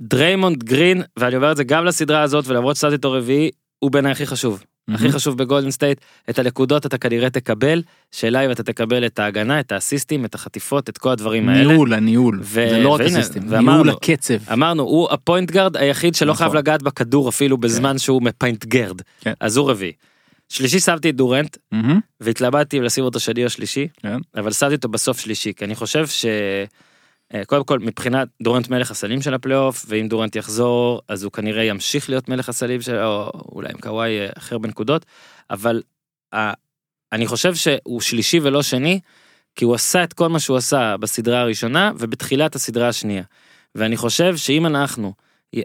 דריימונד גרין ואני אומר את זה גם לסדרה הזאת ולמרות ששמתי אותו רביעי הוא בעיניי הכי חשוב הכי חשוב בגולדן סטייט את הנקודות אתה כנראה תקבל שאלה אם אתה תקבל את ההגנה את האסיסטים את החטיפות את כל הדברים האלה. ניהול, הניהול. ו- זה לא רק האסיסטים, ואמרנו- ניהול הקצב. אמרנו הוא הפוינט גארד היחיד שלא נכון. חייב לגעת בכדור אפילו בזמן שהוא מפיינט גרד כן. אז הוא רביעי. שלישי שמתי את דורנט מהמם. והתלבטתי אם לשים אותו שני או שלישי כן. אבל שמתי אותו בסוף שלישי כי אני חושב ש... אה, קודם כל מבחינת דורנט מלך הסלים של הפלייאוף ואם דורנט יחזור אז הוא כנראה ימשיך להיות מלך הסלים של או אולי עם קוואי אה, אחר בנקודות אבל אה, אני חושב שהוא שלישי ולא שני כי הוא עשה את כל מה שהוא עשה בסדרה הראשונה ובתחילת הסדרה השנייה. ואני חושב שאם אנחנו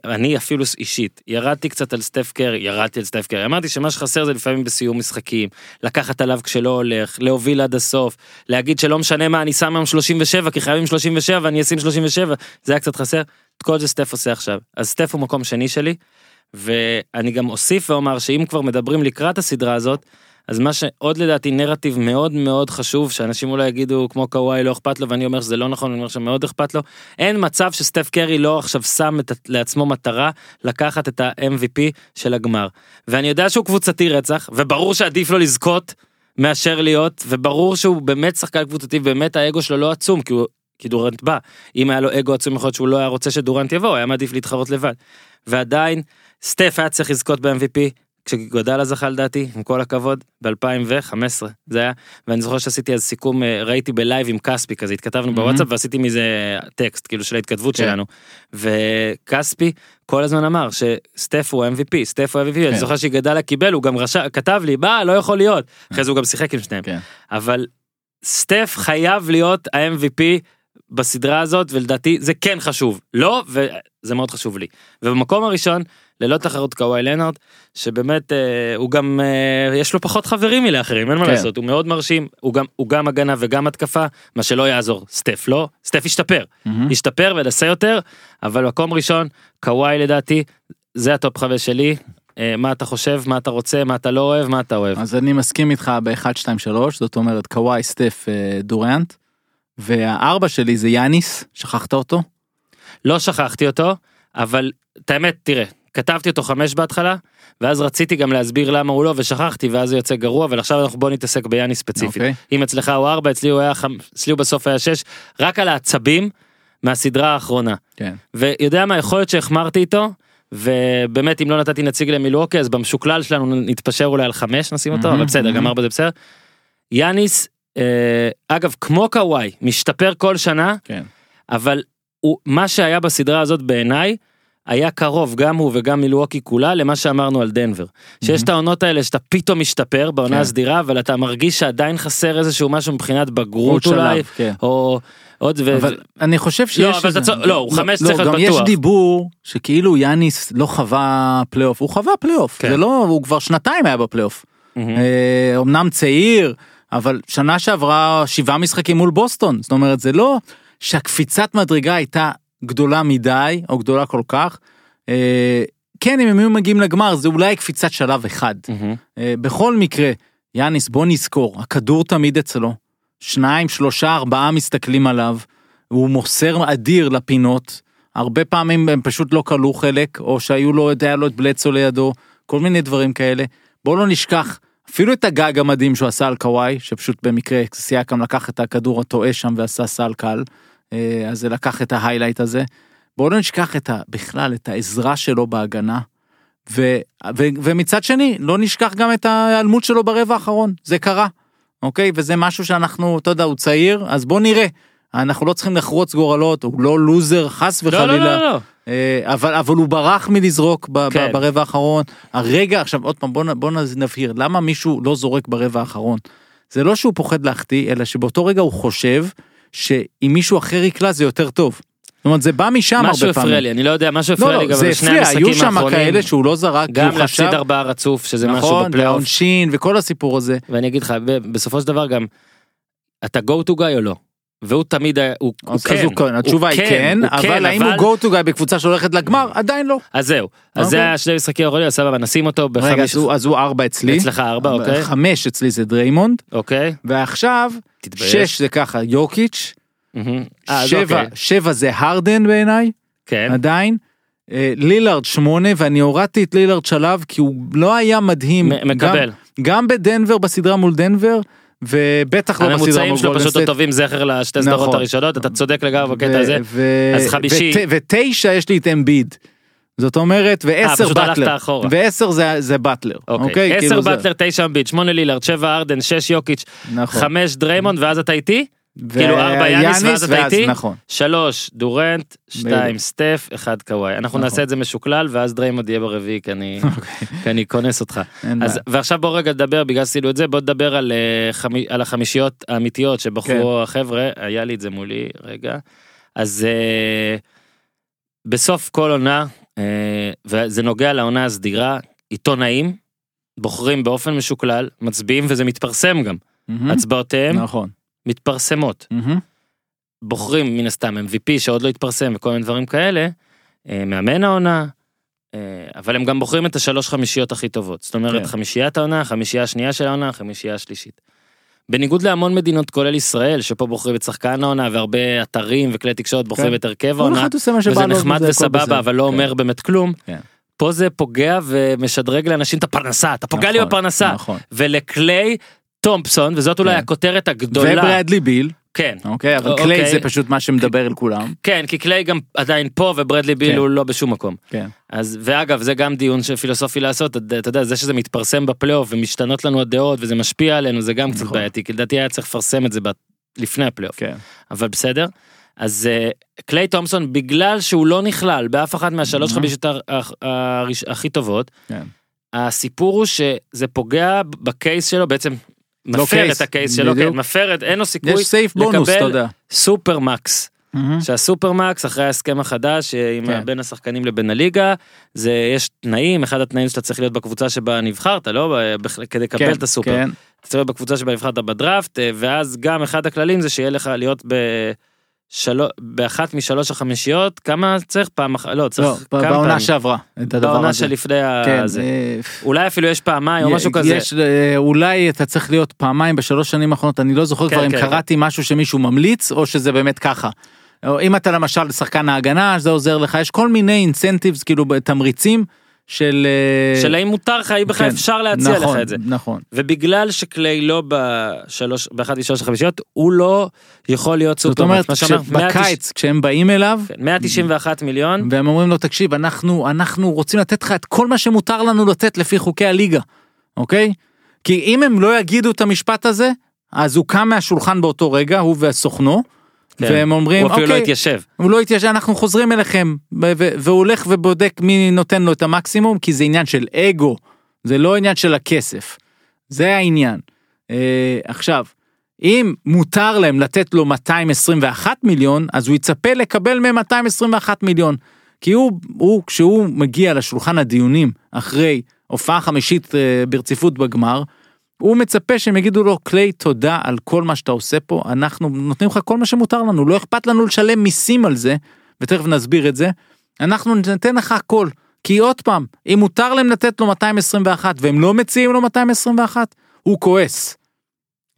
אני אפילו אישית ירדתי קצת על סטף קרי ירדתי על סטף קרי. אמרתי שמה שחסר זה לפעמים בסיום משחקים לקחת עליו כשלא הולך להוביל עד הסוף להגיד שלא משנה מה אני שם היום 37 כי חייבים 37 ואני אשים 37 זה היה קצת חסר. את כל זה סטף עושה עכשיו. אז סטף הוא מקום שני שלי ואני גם אוסיף ואומר שאם כבר מדברים לקראת הסדרה הזאת אז מה שעוד לדעתי נרטיב מאוד מאוד חשוב שאנשים אולי יגידו כמו קוואי לא אכפת לו ואני אומר שזה לא נכון אני אומר שמאוד אכפת לו אין מצב שסטף קרי לא עכשיו שם את, לעצמו מטרה לקחת את ה-MVP של הגמר ואני יודע שהוא קבוצתי רצח וברור שעדיף לו לזכות מאשר להיות וברור שהוא באמת שחקן קבוצתי באמת האגו שלו לא עצום כי הוא כי דורנט בא אם היה לו אגו עצום יכול להיות שהוא לא היה רוצה שדורנט יבוא היה מעדיף להתחרות לבד. ועדיין סטף היה צריך לזכות ב-MVP כשאיגודלה זכה לדעתי עם כל הכבוד ב-2015 זה היה ואני זוכר שעשיתי אז סיכום אה, ראיתי בלייב עם כספי כזה התכתבנו Mhm. בוואטסאפ ועשיתי מזה טקסט כאילו של ההתכתבות כן. שלנו וכספי כל הזמן אמר שסטף הוא MVP סטף הוא MVP אני כן. זוכר שאיגודלה קיבל הוא גם רשע כתב לי מה לא יכול להיות אחרי זה הוא גם שיחק עם שניהם כן. אבל סטף חייב להיות ה-MVP בסדרה הזאת ולדעתי זה כן חשוב לא וזה מאוד חשוב לי ובמקום הראשון ללא תחרות קוואי לנארד שבאמת אה, הוא גם אה, יש לו פחות חברים מלאחרים אין מה כן. לעשות הוא מאוד מרשים הוא גם הוא גם הגנה וגם התקפה מה שלא יעזור סטף לא סטף השתפר מהמם. השתפר ונעשה יותר אבל מקום ראשון קוואי לדעתי זה הטופ חמש שלי אה, מה אתה חושב מה אתה רוצה מה אתה לא אוהב מה אתה אוהב אז אני מסכים איתך ב-1, 2, 3, זאת אומרת קוואי, סטף, אה, דורנט. והארבע שלי זה יאניס, שכחת אותו? לא שכחתי אותו אבל את האמת תראה כתבתי אותו חמש בהתחלה ואז רציתי גם להסביר למה הוא לא ושכחתי ואז זה יוצא גרוע אבל עכשיו אנחנו בוא נתעסק ביאני ספציפית אוקיי. אם אצלך הוא ארבע אצלי הוא היה חמ... אצלי הוא בסוף היה שש רק על העצבים מהסדרה האחרונה כן. ויודע מה יכול להיות שהחמרתי איתו ובאמת אם לא נתתי נציג למילואוקי אז במשוקלל שלנו נתפשר אולי על חמש נשים אותו מהמם, אבל בסדר גם מהמם. ארבע זה בסדר. יאניס אגב כמו קוואי משתפר כל שנה כן. אבל הוא, מה שהיה בסדרה הזאת בעיניי היה קרוב גם הוא וגם מילואוקי כולה למה שאמרנו על דנבר. שיש את העונות האלה שאתה פתאום משתפר בעונה כן. הסדירה אבל אתה מרגיש שעדיין חסר איזשהו משהו מבחינת בגרות אולי כן. או עוד ו... אבל אני חושב שיש... לא, אבל אתה צודק, לא, הוא חמש לא, צריך להיות גם יש בטוח. דיבור שכאילו יאניס לא חווה פלייאוף, הוא חווה פלייאוף, כן. זה לא, הוא כבר שנתיים היה בפלייאוף. מהמם. אה, אמנם צעיר, אבל שנה שעברה שבעה משחקים מול בוסטון, זאת אומרת זה לא שהקפיצת מדרגה הייתה גדולה מדי או גדולה כל כך. אה, כן אם הם היו מגיעים לגמר זה אולי קפיצת שלב אחד. אה, בכל מקרה, יאניס בוא נזכור, הכדור תמיד אצלו, שניים, שלושה, ארבעה מסתכלים עליו, הוא מוסר אדיר לפינות, הרבה פעמים הם פשוט לא כלו חלק, או שהיו לו, היה לו את בלצו לידו, כל מיני דברים כאלה. בואו לא נשכח, אפילו את הגג המדהים שהוא עשה על קוואי, שפשוט במקרה סייקם לקח את הכדור הטועה שם ועשה סל קל, אה, אז זה לקח את ההיילייט הזה. בואו לא נשכח את ה, בכלל את העזרה שלו בהגנה. ו, ו, ומצד שני לא נשכח גם את ההיעלמות שלו ברבע האחרון זה קרה אוקיי וזה משהו שאנחנו אתה יודע הוא צעיר אז בוא נראה אנחנו לא צריכים לחרוץ גורלות הוא לא לוזר חס לא וחלילה לא לא לא. אה, אבל אבל הוא ברח מלזרוק ב, כן. ברבע האחרון הרגע עכשיו עוד פעם בוא, בוא נבהיר למה מישהו לא זורק ברבע האחרון זה לא שהוא פוחד להחטיא אלא שבאותו רגע הוא חושב שאם מישהו אחר יקלע זה יותר טוב. זאת אומרת, זה בא משם הרבה פעמים. משהו הפריע לי, אני לא יודע, משהו לא, הפריע לי לא, גם זה בשני הפריע, היו המשחקים שם האחרונים. כאלה שהוא לא זרק, גם להפסיד ארבעה רצוף, שזה משהו נכון, בפלייאוף. והעונשין וכל הסיפור הזה. ואני אגיד לך, בסופו של דבר גם, אתה go to guy או לא? והוא תמיד היה, הוא הוא אז כן. הוא כן, התשובה היא כן, הוא אבל האם הוא go to guy בקבוצה שהולכת לגמר? עדיין לא. אז זהו. אז אוקיי. זה היה שני משחקים האחרונים, אז סבבה, נשים אותו רגע, בחמש... אז הוא- אז הוא ארבע אצלי. אצלך ארבע, אוקיי. חמש אצלי זה דריימונד, אוקיי. ועכשיו תתבייש. שש זה ככה מהמם. אה, שבע, אוקיי. שבע זה הרדן בעיניי, כן. עדיין. אה, לילארד שמונה ואני הורדתי את לילארד שלב כי הוא לא היה מדהים. מקבל. גם, גם בדנבר בסדרה מול דנבר ובטח לא בסדרה הממוצעים מול שלו גולדן פשוט סטייט. טובים זכר לשתי סדרות נכון. הראשונות, אתה צודק לגמרי בקטע הזה. ו- אז חמישי. ות- ותשע יש לי את אמביד. זאת אומרת ועשר פשוט הלכת באטלר. ועשר זה, זה באטלר. אוקיי. עשר כאילו זה- באטלר, תשע אמביד, שמונה לילארד, שבע הרדן, שש יוקיץ', נכון. חמש דריימונד, ואז אתה איתי? ו- כאילו ארבע יאניס ואז אתה איתי? נכון. שלוש דורנט, שתיים. סטף, אחד קוואי. אנחנו נכון. נעשה את זה משוקלל ואז דריימונד יהיה ברביעי כי אני כי אני כונס אותך. אז. ועכשיו בוא רגע נדבר בגלל שעשינו את זה בוא נדבר על אה, חמי- על החמישיות האמיתיות שבחרו כן. החבר'ה היה לי את זה מולי רגע. אז אה, בסוף כל עונה אה, וזה נוגע לעונה הסדירה עיתונאים בוחרים באופן משוקלל מצביעים וזה מתפרסם גם. הצבעותיהם נכון. מתפרסמות. מהמם. בוחרים מן הסתם MVP שעוד לא התפרסם וכל מיני דברים כאלה, אה, מאמן העונה, אה, אבל הם גם בוחרים את השלוש חמישיות הכי טובות. זאת אומרת כן. חמישיית העונה, חמישייה השנייה של העונה, חמישייה השלישית. בניגוד להמון מדינות כולל ישראל שפה בוחרים את שחקן העונה והרבה אתרים וכלי תקשורת בוחרים כן. את הרכב העונה וזה. נחמד. וסבבה אבל לא כן. אומר באמת כלום. כן. פה זה פוגע ומשדרג לאנשים את הפרנסה אתה פוגע לי נכון, בפרנסה נכון. ולקליי תומפסון וזאת אולי כן. הכותרת הגדולה וברדלי ביל, כן אוקיי, אבל אוקיי. קליי זה פשוט מה שמדבר אל כולם. כן כי קליי גם עדיין פה וברדלי ביל כן. הוא לא בשום מקום. כן. אז ואגב זה גם דיון פילוסופי לעשות אתה יודע זה שזה מתפרסם בפלייאוף ומשתנות לנו הדעות וזה משפיע עלינו זה גם קצת נכון. בעייתי כי לדעתי היה צריך לפרסם את זה ב- לפני הפלייאוף כן. אבל בסדר. אז אה, קליי תומפסון בגלל שהוא לא נכלל באף אחת מהשלוש. חמישיות הראש- הכי טובות כן. הסיפור הוא שזה פוגע ב case שלו בעצם מפר את ה case שלו. כן, מפר את אין לו סיכוי יש סייף בונוס, לקבל יודע. סופר מקס מהמם. שהסופר מקס אחרי ההסכם החדש אה, עם כן. בין השחקנים לבין הליגה זה יש תנאים אחד התנאים שאתה צריך להיות בקבוצה שבה נבחרת לא כדי לקבל כן, את הסופר כן. אתה צריך להיות בקבוצה שבה נבחרת בדראפט אה, ואז גם אחד הכללים זה שיהיה לך להיות בשלוש באחת משלוש החמישיות כמה צריך פעם אחת לא לא, צריך ב- כמה בעונה פעמים. שעברה, את הדבר בעונה הזה. שלפני כן, הזה אה, אולי אפילו יש פעמיים או משהו כזה יש, אה, אולי אתה צריך להיות פעמיים בשלוש שנים האחרונות, אני לא זוכר כן, כבר אם כן, קראתי משהו שמישהו ממליץ, או שזה באמת ככה. אם אתה למשל שחקן ההגנה, זה עוזר לך, יש כל מיני אינסנטיבס, כאילו תמריצים של... אה, של האם מותר לך האם בכלל כן, אפשר להציע נכון, לך את זה. נכון. ובגלל שקליי לא בשלוש באחת משלוש החמישיות הוא לא יכול להיות זאת סופר אומרת, מה שאומר, 190 בקיץ, כשהם באים אליו, כן, 191 מיליון והם אומרים לו, תקשיב, אנחנו, אנחנו רוצים לתת לך את כל מה שמותר לנו לתת לפי חוקי הליגה, אוקיי? כי אם הם לא יגידו את המשפט הזה, אז הוא קם מהשולחן באותו רגע, הוא וסוכנו, כן. והם אומרים, הוא אפילו לא אוקיי, התיישב. הוא לא התיישב, אנחנו חוזרים אליכם, והוא הולך ובודק מי נותן לו את המקסימום, כי זה עניין של אגו, זה לא עניין של הכסף, זה העניין. אה, עכשיו, אם מותר להם לתת לו 221 מיליון, אז הוא יצפה לקבל מהם 221 מיליון. כי הוא, הוא, כשהוא מגיע לשולחן הדיונים אחרי הופעה חמישית אה, ברציפות בגמר, הוא מצפה שהם יגידו לו, קליי, תודה על כל מה שאתה עושה פה, אנחנו נותנים לך כל מה שמותר לנו, לא אכפת לנו לשלם מיסים על זה, ותכף נסביר את זה, אנחנו ניתן לך הכל. כי עוד פעם, אם מותר להם לתת לו 221 והם לא מציעים לו 221, הוא כועס.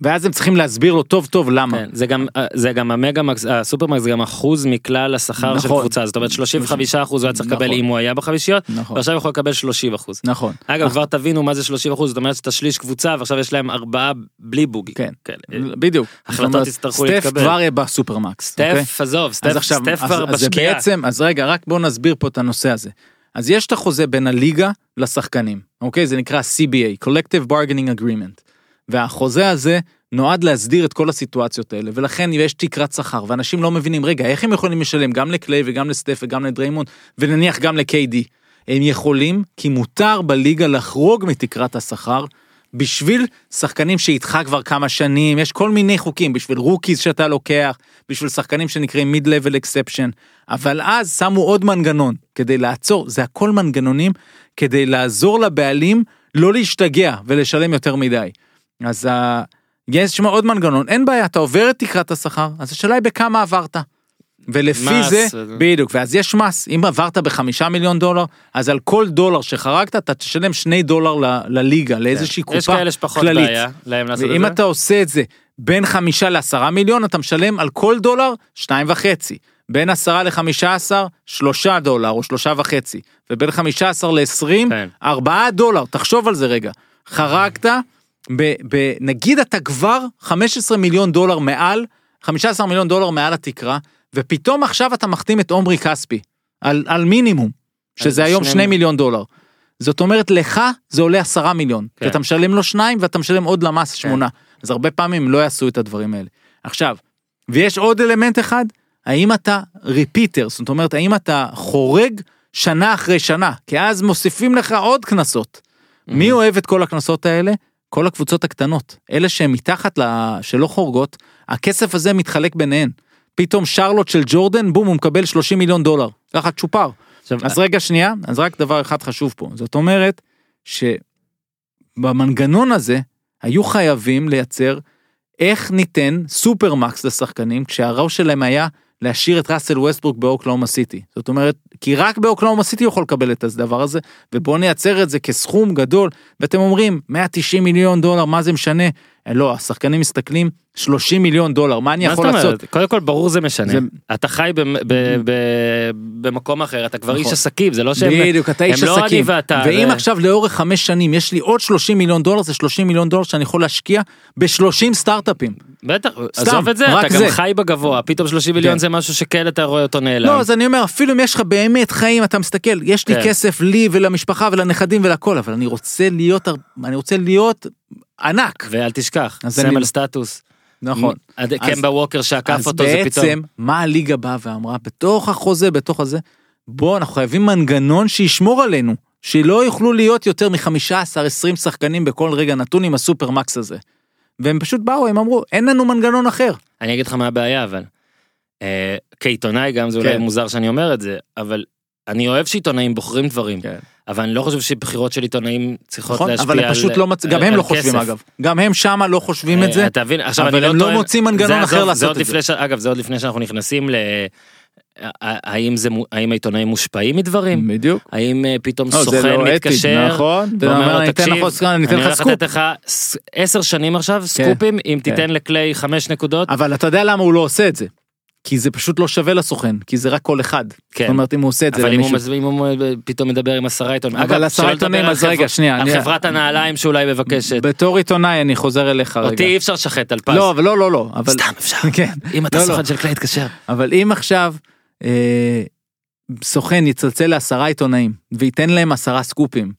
ואז הם צריכים להסביר לו טוב טוב למה. כן, זה גם זה גם המגה מקס הסופרמקס זה גם אחוז מכלל השכר של נכון. קבוצה זאת אומרת 35 אחוז הוא היה צריך לקבל נכון. אם הוא היה בחמישיות נכון, ועכשיו יכול לקבל 30 אחוז. נכון. אגב כבר תבינו מה זה 30 אחוז זאת אומרת שאתה שליש קבוצה ועכשיו יש להם ארבעה בלי בוגי. כן. כן. בדיוק. החלטות יצטרכו סטף להתקבל. כבר יהיה בסופרמקס. אוקיי? סטף עזוב אז סטף עכשיו, סטף אז, כבר בשקיעה. בעצם, אז רגע, רק בוא נסביר פה את הנושא הזה. אז יש את החוזה בין הליגה לשחקנים, אוקיי? זה נקרא CBA, Collective Bargaining Agreement. והחוזה הזה נועד להסדיר את כל הסיטואציות האלה, ולכן יש תקרת שכר, ואנשים לא מבינים, רגע, איך הם יכולים לשלם גם לקליי וגם לסטף וגם לדריימונד, ונניח גם ל-KD? הם יכולים, כי מותר בליגה לחרוג מתקרת השכר, בשביל שחקנים שאיתך כבר כמה שנים, יש כל מיני חוקים, בשביל rookies שאתה לוקח, בשביל שחקנים שנקראים level exception. אבל אז שמו עוד מנגנון כדי לעצור, זה הכל מנגנונים כדי לעזור לבעלים לא להשתגע ולשלם יותר מדי. אז ה... יש שם עוד מנגנון, אין בעיה, אתה עובר את תקרת השכר, אז השאלה היא בכמה עברת. ולפי מס, זה, בדיוק, ואז יש מס, אם עברת בחמישה מיליון דולר, אז על כל דולר שחרגת אתה תשלם שני דולר ל- לליגה, לאיזושהי כן. יש קופה כאלה שפחות כללית. בעיה להם לעשות את ואם זה. אתה עושה את זה בין חמישה לעשרה מיליון, אתה משלם על כל דולר שניים וחצי. בין עשרה לחמישה עשר, שלושה דולר או שלושה וחצי. ובין חמישה עשר לעשרים, כן. ארבעה דולר, תחשוב על זה רגע. חרגת, ב, ב, נגיד אתה כבר 15 מיליון דולר מעל, 15 מיליון דולר מעל התקרה, ופתאום עכשיו אתה מחתים את עומרי כספי, על, על מינימום, שזה היום שני 2 מ- מיליון דולר. זאת אומרת, לך זה עולה 10 מיליון, כן. כי אתה משלם לו שניים ואתה משלם עוד למס שמונה. אז הרבה פעמים לא יעשו את הדברים האלה. עכשיו, ויש עוד אלמנט אחד, האם אתה ריפיטר, זאת אומרת, האם אתה חורג שנה אחרי שנה, כי אז מוסיפים לך עוד קנסות. מי אוהב את כל הקנסות האלה? כל הקבוצות הקטנות. אלה שהן מתחת, ל... שלא חורגות, הכסף הזה מתחלק ביניהן. פתאום שרלוט של ג'ורדן, בום, הוא מקבל 30 מיליון דולר. ככה צ'ופר. עכשיו, אז רגע שנייה, אז רק דבר אחד חשוב פה. זאת אומרת, שבמנגנון הזה, היו חייבים לייצר איך ניתן סופרמקס לשחקנים, כשהראש שלהם היה להשאיר את ראסל ווסטברוק באוקלהומה סיטי. זאת אומרת, כי רק באוקלהומה סיטי הוא יכול לקבל את הדבר הזה, ובואו נייצר את זה כסכום גדול, ואתם אומרים, 190 מיליון דולר, מה זה משנה? אה, לא, השחקנים מסתכלים, 30 מיליון דולר, מה אני מה יכול לעשות? קודם כל ברור זה משנה. זה- אתה חי במ- ב- ב- במקום אחר, אתה כבר איש נכון. עסקים, זה לא שהם... בדיוק, אתה איש לא עסקים. ואתה. ואם זה- עכשיו לאורך חמש שנים יש לי עוד 30 מיליון דולר, זה 30 מיליון דולר שאני יכול להשקיע ב-30 סטארט-אפים. בטח, סתם, עזוב את זה, אתה גם זה. חי בגבוה, פתאום 30 מיליון כן. זה משהו שכן אתה רואה אותו נעלם. לא, אז אני אומר, אפילו אם יש לך באמת חיים, אתה מסתכל, יש לי כן. כסף לי ולמשפחה ולנכדים ולכל, אבל אני רוצה להיות, אני רוצה להיות ענק. ואל תשכח, אז אני סמל לא- סטטוס. נכון. אז- קמבה ווקר שעקף אז אותו זה פתאום. בעצם, מה הליגה באה ואמרה, בתוך החוזה, בתוך הזה, בוא, אנחנו חייבים מנגנון שישמור עלינו, שלא יוכלו להיות יותר מ-15-20 שחקנים בכל רגע נתון עם הסופרמקס הזה. והם פשוט באו, הם אמרו, אין לנו מנגנון אחר. אני אגיד לך מה הבעיה אבל. אה, כעיתונאי גם זה אולי כן. מוזר שאני אומר את זה, אבל אני אוהב שעיתונאים בוחרים דברים. כן. אבל אני לא חושב שבחירות של עיתונאים צריכות נכון? להשפיע אבל הם על... פשוט לא מצ... גם על- הם על לא חושבים כסף. אגב. גם הם שמה לא חושבים את זה. אה, אתה מבין, עכשיו אבל אני הם לא טוען- מוצאים מנגנון זה, אחר עזוב, לעשות זה עוד את זה. ש... אגב זה עוד לפני שאנחנו נכנסים ל... האם זה האם העיתונאים מושפעים מדברים? בדיוק. האם אה, פתאום לא, סוכן לא מתקשר? נכון. ואומר אני אתן לך סקופ, אני הולך. לתת לך עשר שנים עכשיו סקופים אם כן. תיתן לקליי חמש נקודות. אבל אתה יודע למה הוא לא עושה את זה. כי זה פשוט לא שווה לסוכן, כי זה רק קול אחד. כן. זאת אומרת, אם הוא עושה את זה אבל למישהו. מז- אם הוא פתאום מדבר עם עשרה עיתונאים, אבל עשרה עיתונאים, אז רגע, שנייה, על אני- חברת הנעליים שאולי מבקשת, בתור עיתונאי אני חוזר אליך רגע. אותי אי אפשר לשחד טלפז, לא, אבל לא, לא, לא. אבל... סתם אפשר, כן. אם אתה לא, לא. סוכן של קליי תתקשר, אבל אם עכשיו אה, סוכן יצלצל לעשרה עיתונאים וייתן להם עשרה סקופים,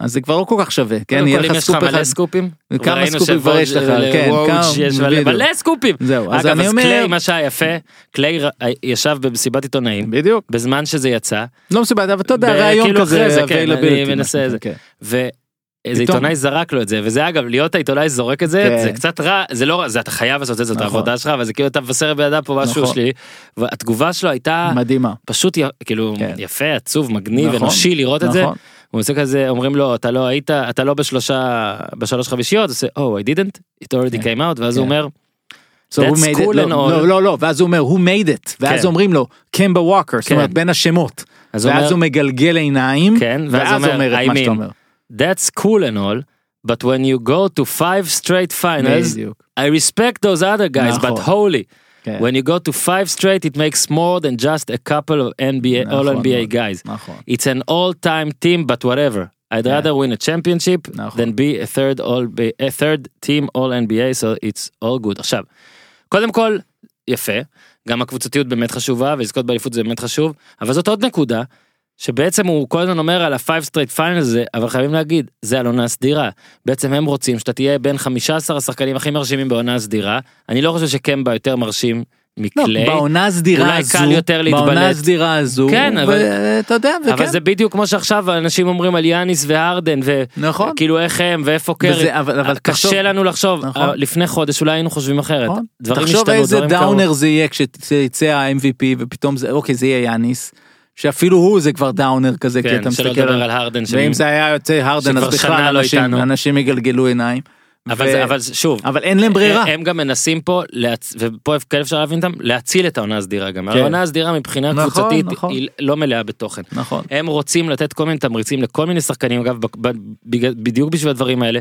אז זה כבר לא כל כך שווה, כן? יהיה לך סקופ מלא אחד. סקופים, וכמה וראינו סקופים כבר יש לך, שווג'- כן, כמה- יש מלא-. מלא סקופים, זהו, אז אגב אני אז אומר, קליי מה שהיה יפה, קליי ר- ישב במסיבת עיתונאים, בדיוק, בזמן שזה יצא, לא מסיבה, אבל אתה יודע, ב- רעיון כאילו אחרי כזה, זה, כן, אני מנסה את זה. כן. ואיזה. עיתונאי זרק לו את זה, וזה אגב, להיות העיתונאי זורק את זה, כן. זה קצת רע, זה לא רע, זה אתה חייב לעשות את זה, זאת נכון. העבודה שלך, אבל זה כאילו אתה מבשר בידה פה משהו נכון. שלי, והתגובה שלו הייתה מדהימה. פשוט י- כאילו כן. יפה, עצוב, מגניב, נכון, אנושי לראות את זה. הוא עושה כזה, אומרים לו, אתה לא היית, אתה לא בשלושה, בשלוש חמישיות, עושה, oh, I didn't, it already כן. came out, ואז כן. הוא אומר, So who That's made it? cool לא, and all. לא, לא, לא, ואז הוא אומר, who made it? ואז כן. אומרים לו, קמבה ווקר, זאת כן. אומרת, בין השמות. ואז אומר, הוא מגלגל עיניים, כן, ואז אומר, אומר את I מה שאתה אומר. that's cool and all, but when you go to five straight finals. I respect those other guys, but נכון. holy, כן. when you go to five straight, it makes more than just a couple of NBA, all נכון NBA מאוד. guys. נכון. It's an all-time team, but whatever. I'd כן. rather win a championship נכון. than be a third all a third team all NBA, so it's all good. עכשיו, קודם כל, יפה, גם הקבוצתיות באמת חשובה, ולזכות באליפות זה באמת חשוב, אבל זאת עוד נקודה, שבעצם הוא כל הזמן אומר על ה-five straight finals הזה, אבל חייבים להגיד, זה על עונה סדירה. בעצם הם רוצים שאתה תהיה בין 15 השחקנים הכי מרשימים בעונה סדירה. אני לא חושב שקמבה יותר מרשים לא, מקליי. בעונה הסדירה אולי הזו, קל יותר בעונה להתבלט. הסדירה הזו, כן, אבל- ואתה יודע, וכן, אבל זה בדיוק כמו שעכשיו אנשים אומרים על יאניס והרדן נכון. וכאילו איך הם ואיפה קרי. וזה- אבל- אבל קשה תחשוב- לנו לחשוב נכון. אה, לפני חודש אולי היינו חושבים אחרת. נכון. דברים תחשוב השתנו, איזה דברים קרו. דאונר זה יהיה כשיצא ה-MVP ופתאום זה, אוקיי, זה יהיה יאניס, שאפילו הוא זה כבר דאונר כזה, כי כן, אתה שלא מסתכל על... על הרדן. ואם זה היה יוצא הרדן, אז בכלל לא אנשים-. אנשים יגלגלו עיניים. אבל ו- זה- אבל שוב. אבל אין להם ברירה. הם גם מנסים פה, להצ... ופה כן אפשר להבין אותם, להציל את העונה הסדירה גם. כן. העונה הסדירה מבחינה נכון, קבוצתית נכון. היא לא מלאה בתוכן. נכון. הם רוצים לתת כל מיני תמריצים לכל מיני שחקנים, אגב, בדיוק בשביל הדברים האלה.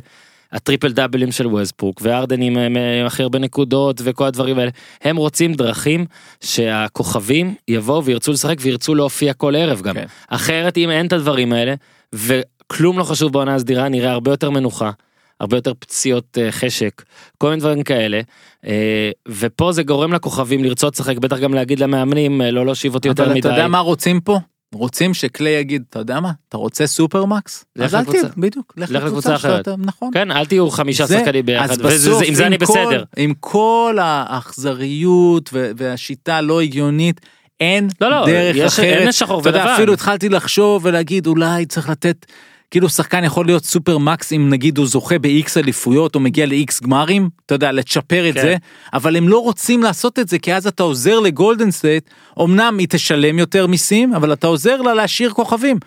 הטריפל דאבלים של ווסטברוק והארדנים אה, הכי הרבה נקודות וכל הדברים האלה הם רוצים דרכים שהכוכבים יבואו וירצו לשחק וירצו להופיע כל ערב גם כן. אחרת אם אין את הדברים האלה וכלום לא חשוב בעונה הסדירה נראה הרבה יותר מנוחה הרבה יותר פציעות אה, חשק כל מיני דברים כאלה אה, ופה זה גורם לכוכבים לרצות לשחק בטח גם להגיד למאמנים אה, לא להושיב אותי יותר אבל מדי. אתה יודע מה רוצים פה? רוצים שקליי יגיד, אתה יודע מה, אתה רוצה סופרמקס? אז אל. תהיה, בדיוק, לך לקבוצה אחרת. נכון. כן אל תהיו חמישה שחקנים ביחד אז בסוף, עם זה אני בסדר. עם כל האכזריות והשיטה הלא הגיונית, אין לא, לא, דרך יש- אחרת. אין שחור אתה יודע, ולבן. אפילו התחלתי לחשוב ולהגיד אולי צריך לתת, כאילו שחקן יכול להיות סופר מקס אם נגיד הוא זוכה ב-X אליפויות או מגיע ל-X גמרים, אתה יודע, לצ'פר את כן. זה, אבל הם לא רוצים לעשות את זה כי אז אתה עוזר לגולדן סטייט, אמנם היא תשלם יותר מיסים, אבל אתה עוזר לה להשאיר כוכבים.